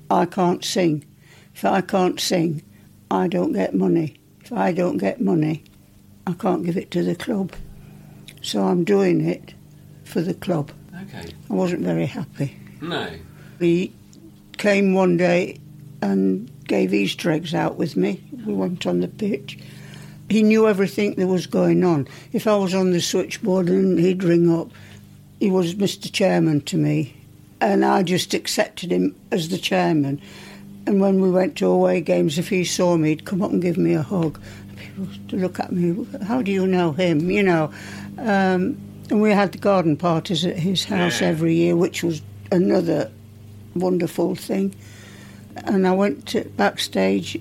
I can't sing. If I can't sing, I don't get money. If I don't get money, I can't give it to the club. So I'm doing it for the club. Okay. I wasn't very happy. No. He came one day and gave Easter eggs out with me. We went on the pitch. He knew everything that was going on. If I was on the switchboard and he'd ring up, he was Mr. Chairman to me. And I just accepted him as the chairman. And when we went to away games, if he saw me, he'd come up and give me a hug. People to look at me, how do you know him? You know. Um, and we had the garden parties at his house every year, which was another wonderful thing. And I went to backstage.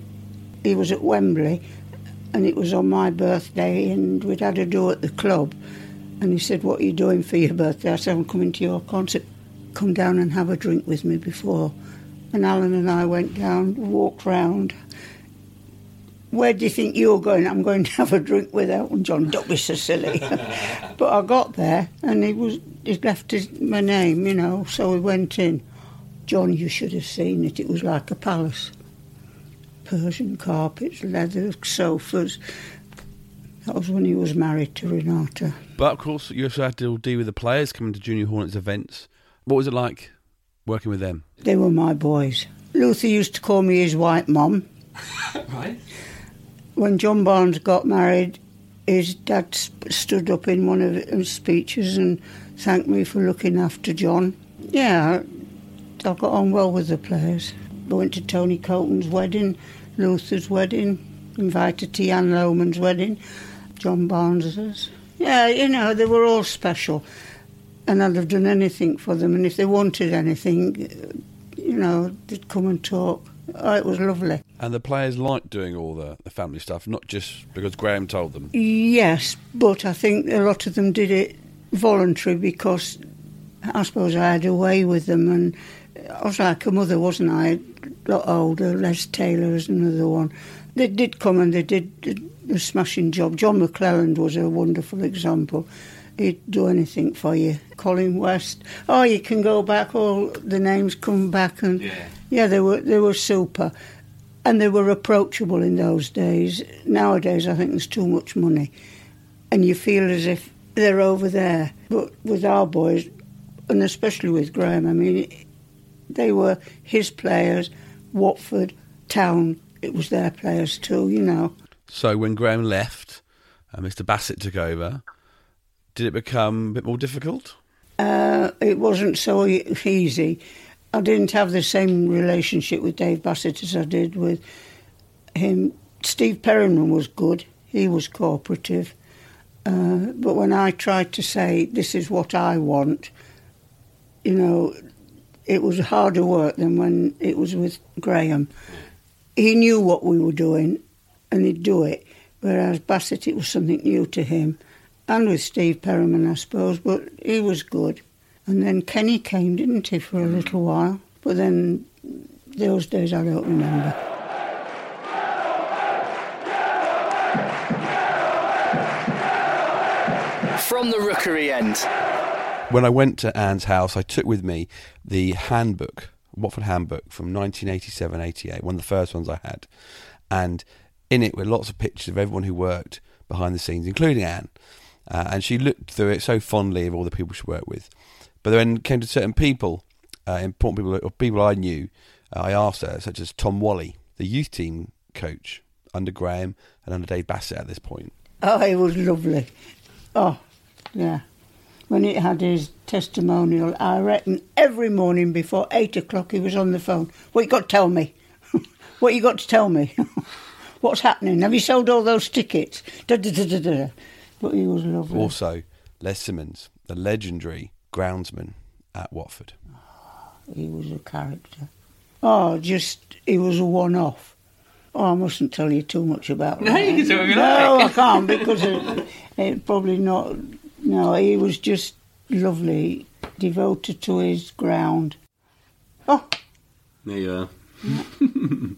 He was at Wembley, and it was on my birthday, and we'd had a do at the club. And he said, "What are you doing for your birthday?" I said, "I'm coming to your concert. Come down and have a drink with me before." And Alan and I went down, walked round. Where do you think you're going? I'm going to have a drink with Elton John. Don't be so silly. but I got there, and he was he left his, my name, you know. So we went in. John, you should have seen it. It was like a palace. Persian carpets, leather sofas. That was when he was married to Renata. But of course, you also had to deal with the players coming to Junior Hornets events. What was it like working with them? They were my boys. Luther used to call me his white mum. right. When John Barnes got married, his dad stood up in one of his speeches and thanked me for looking after John. Yeah, I got on well with the players. I went to Tony Coton's wedding, Luther's wedding, invited to Jan Lohman's wedding, John Barnes's. Yeah, you know, they were all special. And I'd have done anything for them. And if they wanted anything, you know, they'd come and talk. Oh, it was lovely. And the players liked doing all the, the family stuff, not just because Graham told them. Yes, but I think a lot of them did it voluntary because I suppose I had a way with them, and I was like a mother, wasn't I? A lot older. Les Taylor is another one. They did come and they did a smashing job. John McClelland was a wonderful example. He'd do anything for you. Colin West. Oh, you can go back. All the names come back, and Yeah. yeah, they were they were super, and they were approachable in those days. Nowadays, I think there's too much money, and you feel as if they're over there. But with our boys, and especially with Graham, I mean, they were his players. Watford, Town, it was their players too. You know. So when Graham left and Mr. Bassett took over, did it become a bit more difficult? Uh, it wasn't so easy. I didn't have the same relationship with Dave Bassett as I did with him. Steve Perryman was good, he was cooperative. Uh, but when I tried to say, this is what I want, you know, it was harder work than when it was with Graham. He knew what we were doing and he'd do it, whereas Bassett, it was something new to him. And with Steve Perryman, I suppose, but he was good. And then Kenny came, didn't he, for a little while? But then those days I don't remember. From the rookery end. When I went to Anne's house, I took with me the handbook, Watford handbook from 1987 88, one of the first ones I had. And in it were lots of pictures of everyone who worked behind the scenes, including Anne. Uh, and she looked through it so fondly of all the people she worked with. But then came to certain people, uh, important people, or people I knew, uh, I asked her, such as Tom Walley, the youth team coach under Graham and under Dave Bassett at this point. Oh, it was lovely. Oh, yeah. When it had his testimonial, I reckon every morning before eight o'clock he was on the phone. What you got to tell me? what you got to tell me? What's happening? Have you sold all those tickets? Da, da, da, da, da. But he was lovely. Also, Les Simmons, the legendary groundsman at Watford. Ah, he was a character. Oh, just he was a one-off. Oh, I mustn't tell you too much about No, that. you can tell me No, like. I can't because it, it probably not. No, he was just lovely, devoted to his ground. Oh, There you are.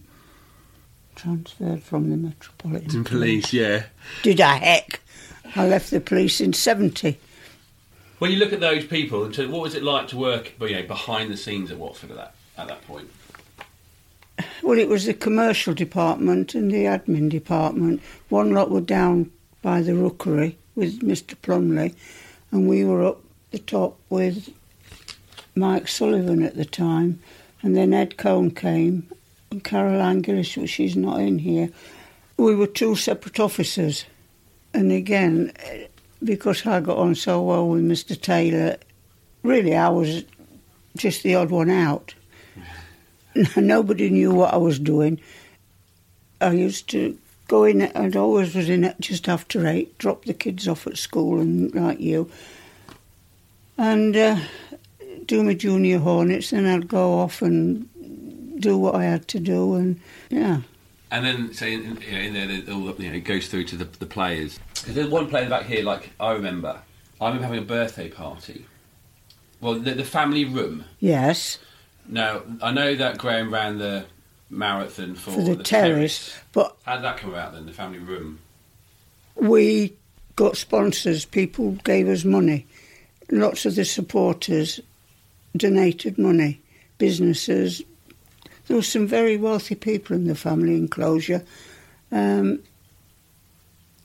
transferred from the Metropolitan police, yeah. Did I heck? I left the police in seventy. When you look at those people, and to- what was it like to work, you know, behind the scenes at Watford at that at that point? Well, it was the commercial department and the admin department. One lot were down by the rookery with Mr. Plumley, and we were up the top with Mike Sullivan at the time. And then Ed Cohn came, and Caroline Gillis, which she's not in here. We were two separate officers. And again, because I got on so well with Mr. Taylor, really I was just the odd one out. Nobody knew what I was doing. I used to go in, I'd always was in at just after eight, drop the kids off at school, and like you, and uh, do my junior hornets. Then I'd go off and do what I had to do, and yeah. And then, so in, you know, in there, the- all you know, it goes through to the, the players. Because there's one player back here, like I remember. I remember having a birthday party. Well, the, the family room. Yes, Now, I know that Graham ran the marathon for, for the, terrace, but How did that come about then, the family room? we got sponsors. People gave us money. Lots of the supporters donated money. Businesses. There were some very wealthy people in the family enclosure. Um,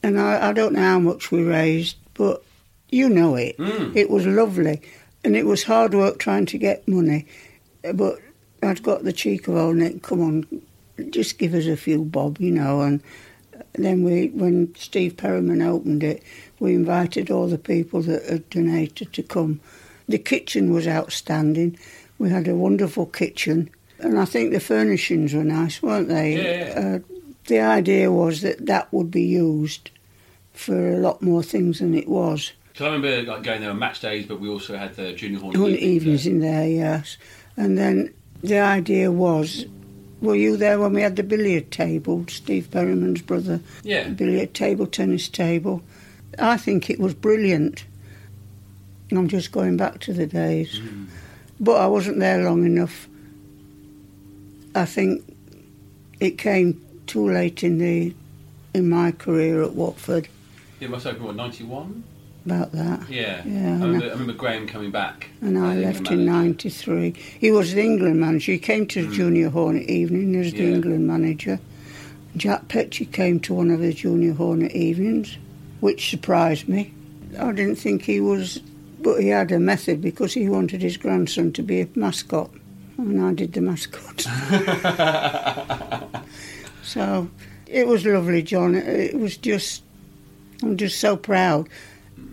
and I, I don't know how much we raised, but you know it. Mm. It was lovely. And it was hard work trying to get money. But I'd got the cheek of old Nick, come on, just give us a few bob, you know. And then we, when Steve Perryman opened it, we invited all the people that had donated to come. The kitchen was outstanding. We had a wonderful kitchen, and I think the furnishings were nice, weren't they? Yeah, Uh, the idea was that that would be used for a lot more things than it was. Because I remember like, going there on match days, but we also had the junior hornet On evenings evenings in there, yes. And then the idea was, were you there when we had the billiard table, Steve Perryman's brother? Yeah. Billiard table, tennis table. I think it was brilliant. I'm just going back to the days. Hmm. But I wasn't there long enough. I think it came too late in the in my career at Watford Yeah, must open what ninety one. About that. Yeah, Yeah, I, remember, I- I remember Graham coming back. And I left in '93. He was the England manager. He came to the mm. Junior Hornet evening as the Yeah. England manager. Jack Petchey came to one of the Junior Hornet evenings, which surprised me. I didn't think he was, but he had a method because he wanted his grandson to be a mascot, and I did the mascot. so it was lovely, John. It was just, I'm just so proud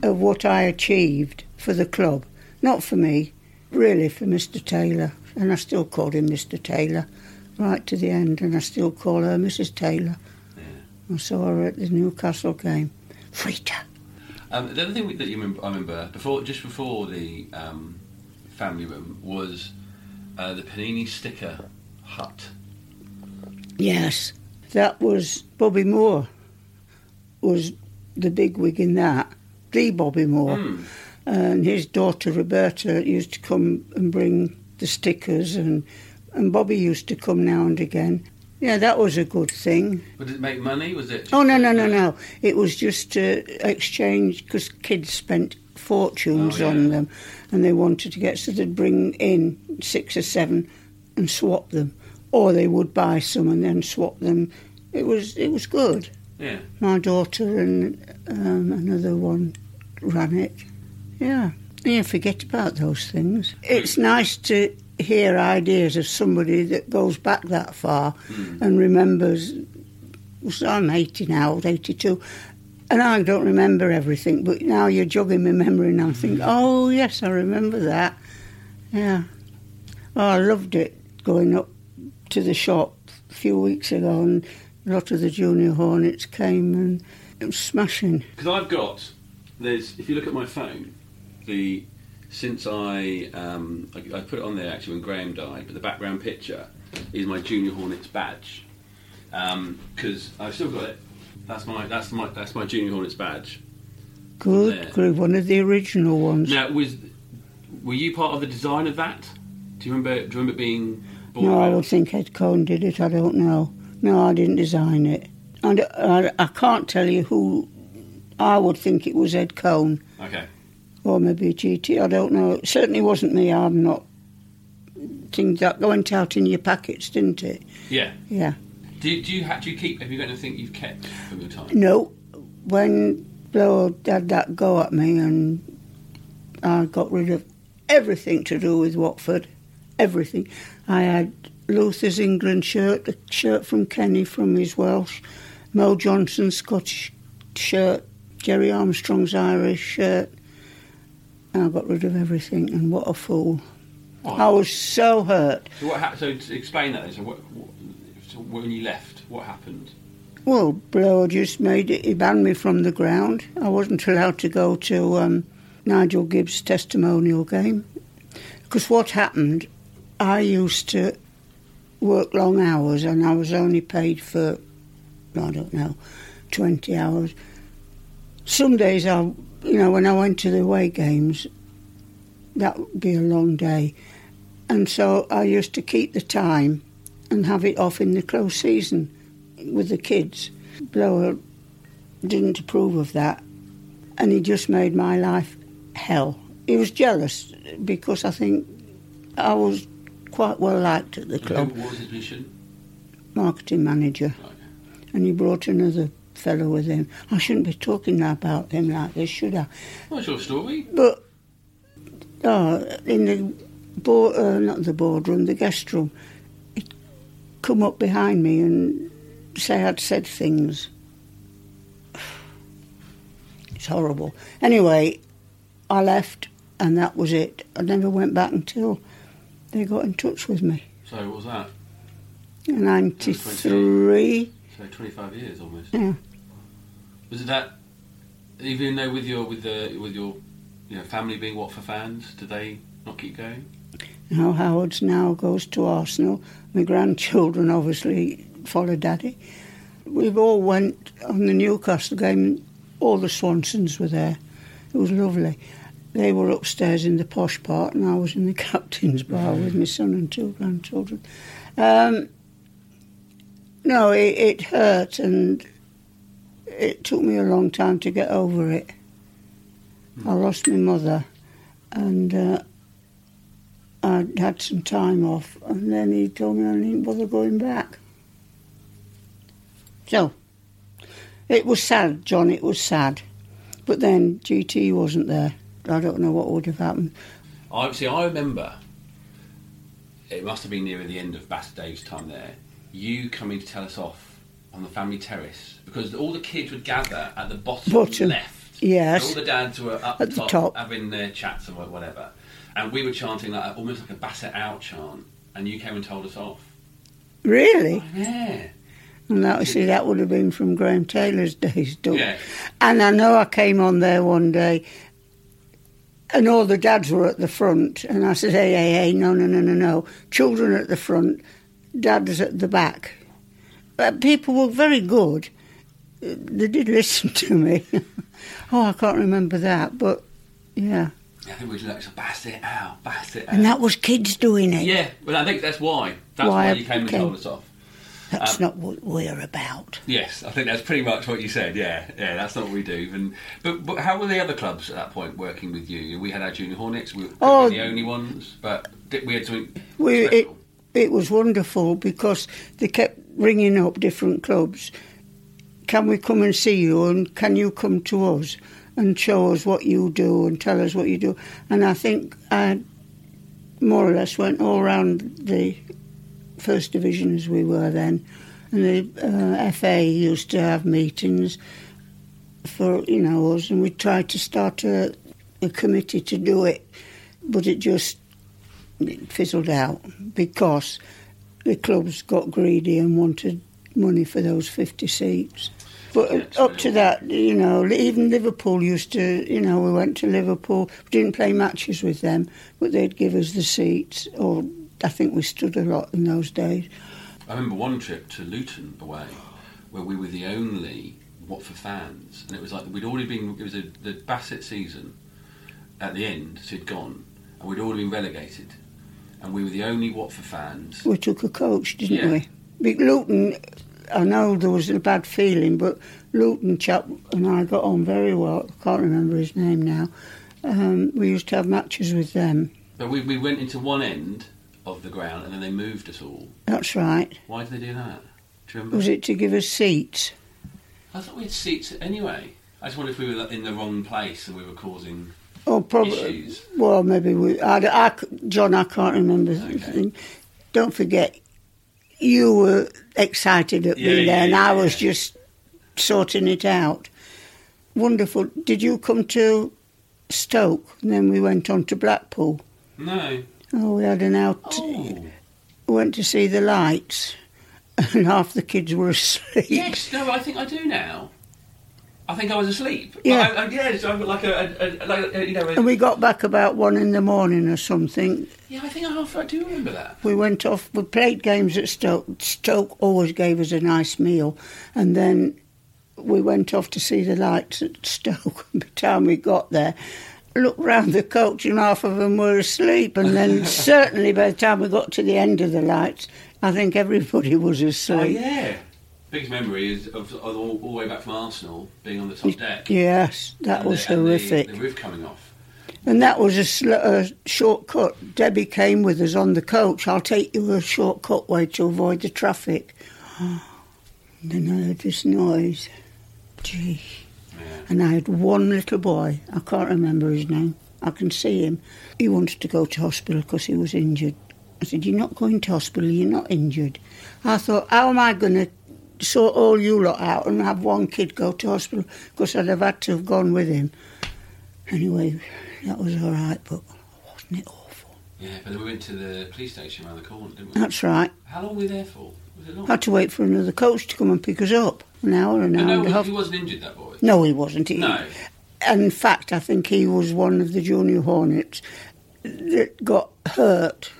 of what I achieved for the club. Not for me, really for Mr. Taylor. And I still called him Mr. Taylor right to the end, and I still call her Mrs. Taylor. Yeah. I saw her at the Newcastle game. Frita. Um, the other thing that you remember, I remember before, just before the um, family room, was uh, the Panini sticker hut. Yes, that was Bobby Moore. Was the big wig in that? The Bobby Moore, Hmm. and his daughter Roberta used to come and bring the stickers, and and Bobby used to come now and again. Yeah, that was a good thing. But did it make money? Was it? Oh no no no no! It was just to exchange because kids spent fortunes Oh, on them, and they wanted to get so they'd bring in six or seven and swap them, or they would buy some and then swap them. It was it was good. Yeah. My daughter and um, another one ran it. Yeah, yeah. Forget about those things. It's nice to hear ideas of somebody that goes back that far Hmm. and remembers. So I'm 80 now, 82, and I don't remember everything. But now you're jogging my memory, and I think, oh yes, I remember that. Yeah. Oh, I loved it going up to the shop a few weeks ago, and a lot of the junior hornets came, and it was smashing. Because I've got there's if you look at my phone, the since I, um, I I put it on there actually when Graham died, but the background picture is my Junior Hornets badge because I've still got it. That's my that's my that's my Junior Hornets badge. Good, good. One of the original ones. Now was were you part of the design of that? Do you remember? Do you remember being? Born No, I around? would think Ed Cohn did it. I don't know. No, I didn't design it. And I, I can't tell you who. I would think it was Ed Cohn Okay. or maybe GT. I don't know. It certainly wasn't me. I'm not. Things that went out in your packets, didn't it? Yeah. Yeah. Do, do you ha- do you keep? Have you got anything you've kept from your time? No, when Blow had that go at me and I got rid of everything to do with Watford, everything. I had Luther's England shirt, a shirt from Kenny from his Welsh, Mo Johnston's Scottish shirt, Gerry Armstrong's Irish shirt. And I got rid of everything, and what a fool. I was so hurt. So what? Ha- so to explain that. So, what, what, so when you left, what happened? Well, Blower just made it. He banned me from the ground. I wasn't allowed to go to um, Nigel Gibbs' testimonial game. Because what happened, I used to work long hours and I was only paid for, I don't know, 20 hours. Some days, I, you know, when I went to the away games, that would be a long day. And so I used to keep the time and have it off in the close season with the kids. Blower didn't approve of that, and he just made my life hell. He was jealous because I think I was quite well liked at the club, What was his mission? marketing manager, and he brought another fellow with him. I shouldn't be talking about him like this, should I? What's your story? But oh, in the board, uh, not the boardroom, the guest room, he'd come up behind me and say I'd said things. It's horrible. Anyway, I left, and that was it. I never went back until they got in touch with me. So what was that? In '93. So 25 years almost. Yeah. Was it that? Even though with your with the with your you know family being Watford fans, did they not keep going? Now Howard's now goes to Arsenal. My grandchildren obviously follow Daddy. We've all went on the Newcastle game. All the Swansons were there. It was lovely. They were upstairs in the posh part, and I was in the captain's bar with my son and two grandchildren. Um, no, it, it hurt, and it took me a long time to get over it. I lost my mother, and uh, I'd had some time off, and then he told me I didn't bother going back. So, it was sad, John, it was sad. But then GT wasn't there. I don't know what would have happened. I see. I remember. It must have been near the end of Bass Dave's time there. You coming to tell us off on the family terrace because all the kids would gather at the bottom, Bottom, left. yes. All the dads were up At the top, top. having their chats and whatever, and we were chanting like almost like a Bassett out chant, and you came and told us off. Really? Oh, yeah. And that, see, that would have been from Graham Taylor's days, too. Yeah. And I know I came on there one day, and all the dads were at the front, and I said, hey, hey, hey, no, no, no, no, no. Children at the front, dads at the back. But people were very good. They did listen to me. oh, I can't remember that, but yeah. I think we were like, to Bassett out, Bassett out. And that was kids doing it. Yeah, well, I think that's why. That's Why why, you came and told us off. That's Um, not what we're about. Yes, I think that's pretty much what you said. Yeah, yeah, that's not what we do. And but, but how were the other clubs at that point working with you? We had our junior Hornets. We were Oh. the only ones, but we had something. We, it, it was wonderful because they kept ringing up different clubs. Can we come and see you? And can you come to us and show us what you do and tell us what you do? And I think I more or less went all round the first division as we were then, and the uh, FA used to have meetings for you know us, and we tried to start a, a committee to do it, but it just it fizzled out because the clubs got greedy and wanted money for those 50 seats. But up to that, you know, even Liverpool used to, you know, we went to Liverpool. We didn't play matches with them, but they'd give us the seats, or I think we stood a lot in those days. I remember one trip to Luton away where we were the only Watford fans, and it was like we'd already been. It was a, the Bassett season at the end, so he'd gone, and we'd already been relegated, and we were the only Watford fans. We took a coach, didn't Yeah. we? Big Luton, I know there was a bad feeling, but Luton chap and I got on very well. I can't remember his name now. Um, we used to have matches with them. But we, we went into one end of the ground, and then they moved us all. That's right. Why did they do that? Do you remember? Was it to give us seats? I thought we had seats anyway. I just wondered if we were in the wrong place and we were causing. Oh, probably. Issues. Well, maybe we. I, I, John, I can't remember. thing. Don't forget, you were excited at Yeah, me yeah, there, and I yeah, was just sorting it out. Wonderful. Did you come to Stoke? And then we went on to Blackpool. No. Oh, we had an out. Oh. Went to see the lights, and half the kids were asleep. Yes, no, I think I do now. I think I was asleep. Yeah. I, I, yeah, like a, a, a, like a you know. And we got back about one in the morning or something. yeah, I think I, half- I do remember that. We went off, we played games at Stoke. Stoke always gave us a nice meal. And then we went off to see the lights at Stoke. By the time we got there, looked round the coach and half of them were asleep. And then certainly by the time we got to the end of the lights, I think everybody was asleep. Oh asleep. yeah. Biggest memory is of, of all, all the way back from Arsenal being on the top deck. Yes, that and was the, horrific. The, the roof coming off. And that was a, sl- a shortcut. Debbie came with us on the coach. I'll take you a shortcut way to avoid the traffic. And then I heard this noise. Gee. And I had one little boy. I can't remember his name. I can see him. He wanted to go to hospital because he was injured. I said, You're not going to hospital, you're not injured. I thought, How am I going to sort all you lot out and have one kid go to hospital? Because I'd have had to have gone with him. Anyway, that was all right, but wasn't it awful? Yeah, but then we went to the police station around the corner, didn't we? That's right. How long were we there for? Was it long? Had to wait for another coach to come and pick us up. An hour, an hour no, and a half. he wasn't injured, that boy. No, he wasn't. He, No. In fact, I think he was one of the junior Hornets that got hurt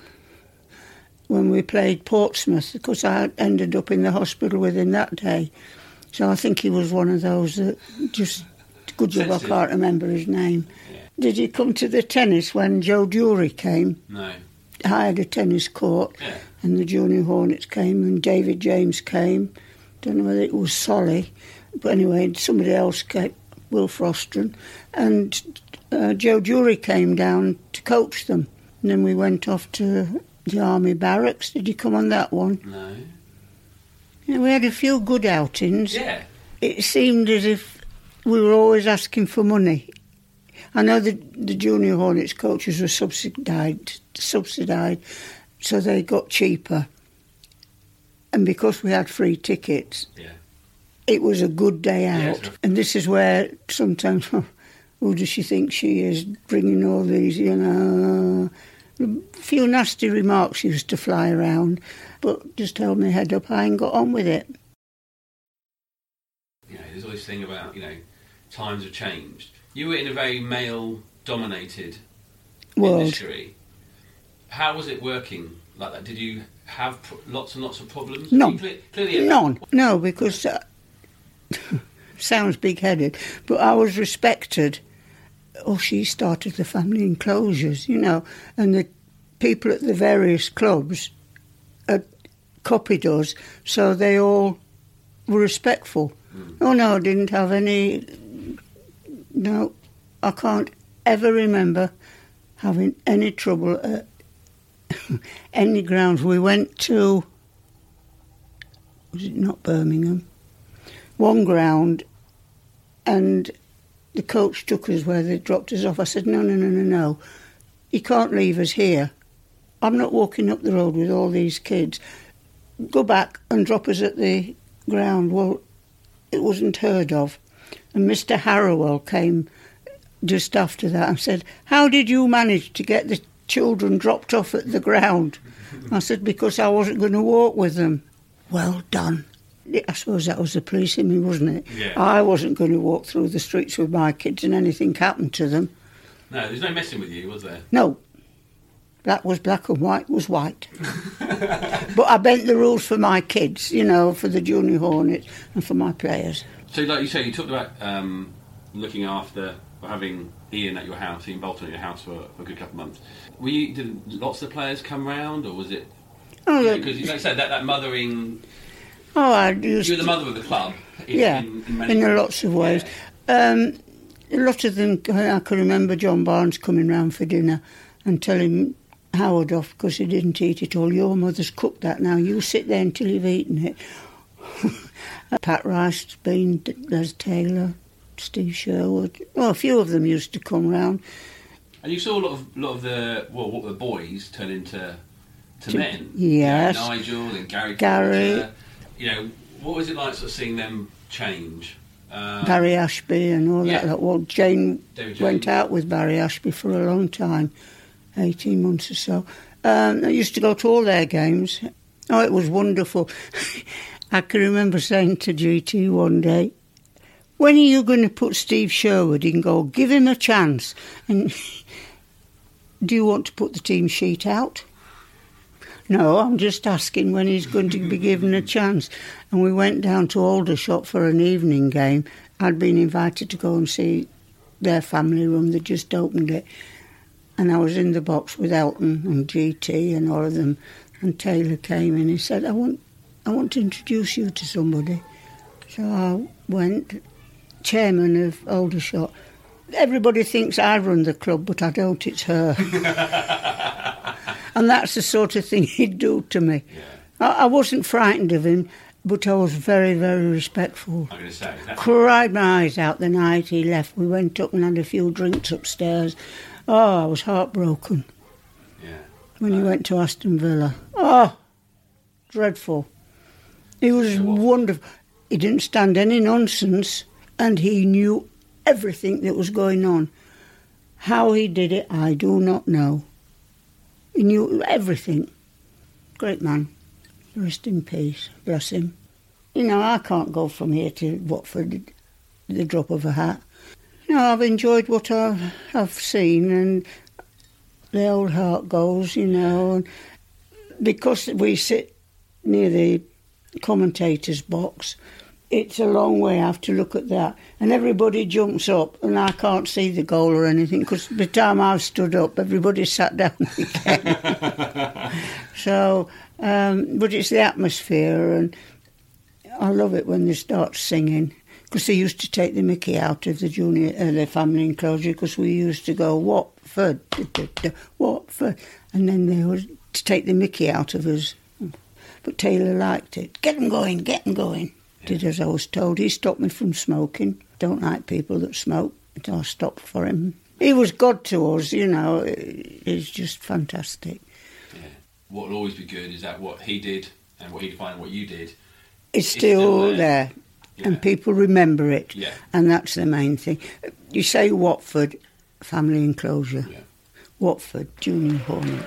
when we played Portsmouth because I ended up in the hospital with him that day. So I think he was one of those that just, good job I can't remember his name. Did he come to the tennis when Jo Durie came? No. Had a tennis court, Yeah. And the Junior Hornets came, and David James came. Don't know whether it was Solly, but anyway, somebody else came, Will Frostron, and uh, Jo Durie came down to coach them. And then we went off to the army barracks. Did you come on that one? No. Yeah, we had a few good outings. Yeah. It seemed as if we were always asking for money. I know the, the junior Hornets coaches were subsidised, subsidised, so they got cheaper. And because we had free tickets, Yeah. it was a good day out. And this is where sometimes, who does she think she is, bringing all these, you know, a few nasty remarks used to fly around, but just held my head up high and got on with it. You know, there's always this thing about, you know, times have changed. You were in a very male dominated World. industry. How was it working like that? Did you have pro- lots and lots of problems? Cle- clearly None. No, because uh, sounds big-headed, but I was respected. Oh, she started the family enclosures, you know, and the people at the various clubs had copied us, so they all were respectful. Oh no, I didn't have any. No, I can't ever remember having any trouble at any grounds. We went to was it not Birmingham? One ground, and the coach took us where they dropped us off. I said, no, no, no, no, no. You can't leave us here. I'm not walking up the road with all these kids. Go back and drop us at the ground. Well, it wasn't heard of. And Mr. Harrowell came just after that and said, How did you manage to get the children dropped off at the ground? I said, Because I wasn't going to walk with them. Well done. I suppose that was the police in me, wasn't it? Yeah. I wasn't going to walk through the streets with my kids and anything happened to them. No, there's no messing with you, was there? No. Black was black and white was white. but I bent the rules for my kids, you know, for the junior Hornets and for my players. So, like you say, you talked about um, looking after having Ian at your house, Ian Bolton at your house for, for a good couple of months. Were you, did lots of players come round, or was it? Oh, yeah. Because, like I said, that, that mothering. Oh, I used You were the mother of the club. In, yeah, in, in, many lots of ways. Um, a lot of them, I can remember John Barnes coming round for dinner and telling Howard off because he didn't eat it all. Your mother's cooked that now. You sit there until you've eaten it. Pat Rice's been Les Taylor, Steve Sherwood. Well, a few of them used to come round. And you saw a lot of lot of the well, what the boys turn into to, To- men. yes. You know, Nigel and Gary. Gary. Carter. You know, what was it like, sort of seeing them change? Um, Barry Ashby and all that. yeah. lot. Well, Jane David went out with Barry Ashby for a long time, 18 months or so. Um, I used to go to all their games. Oh, it was wonderful. I can remember saying to GT one day, when are you going to put Steve Sherwood in goal? Give him a chance. And do you want to put the team sheet out? No, I'm just asking when he's going to be given a chance. And we went down to Aldershot for an evening game. I'd been invited to go and see their family room. They just opened it. And I was in the box with Elton and GT and all of them. And Taylor came in. He said, I want, I want to introduce you to somebody. So I went, chairman of Aldershot. Everybody thinks I run the club, but I don't, it's her. and that's the sort of thing he'd do to me. I, I wasn't frightened of him, but I was very, very respectful. I'm going to say. Cried my eyes out the night he left. We went up and had a few drinks upstairs. Oh, I was heartbroken Yeah. when he uh, went to Aston Villa. Oh, dreadful. He was wonderful. He didn't stand any nonsense and he knew everything that was going on. How he did it, I do not know. He knew everything. Great man. Rest in peace. Bless him. You know, I can't go from here to Watford at the drop of a hat. You know, I've enjoyed what I've seen and the old heart goes, you know, and because we sit near the commentator's box, it's a long way. I have to look at that. And everybody jumps up, and I can't see the goal or anything because by the time I've stood up, everybody sat down again. so, um, but it's the atmosphere, and I love it when they start singing. Because they used to take the Mickey out of the junior, uh, the family enclosure, because we used to go Watford, Watford, and then they would to take the Mickey out of us. But Taylor liked it. Get them going, get them going. Did as I was told. He stopped me from smoking. Don't like people that smoke. So I stopped for him. He was God to us, you know. He's just fantastic. Yeah. what will always be good is that what he did and what he defined what you did. It's still, there, and people remember it, Yeah. and that's the main thing. You say Watford, family enclosure. Yeah. Watford, Junior Hornet.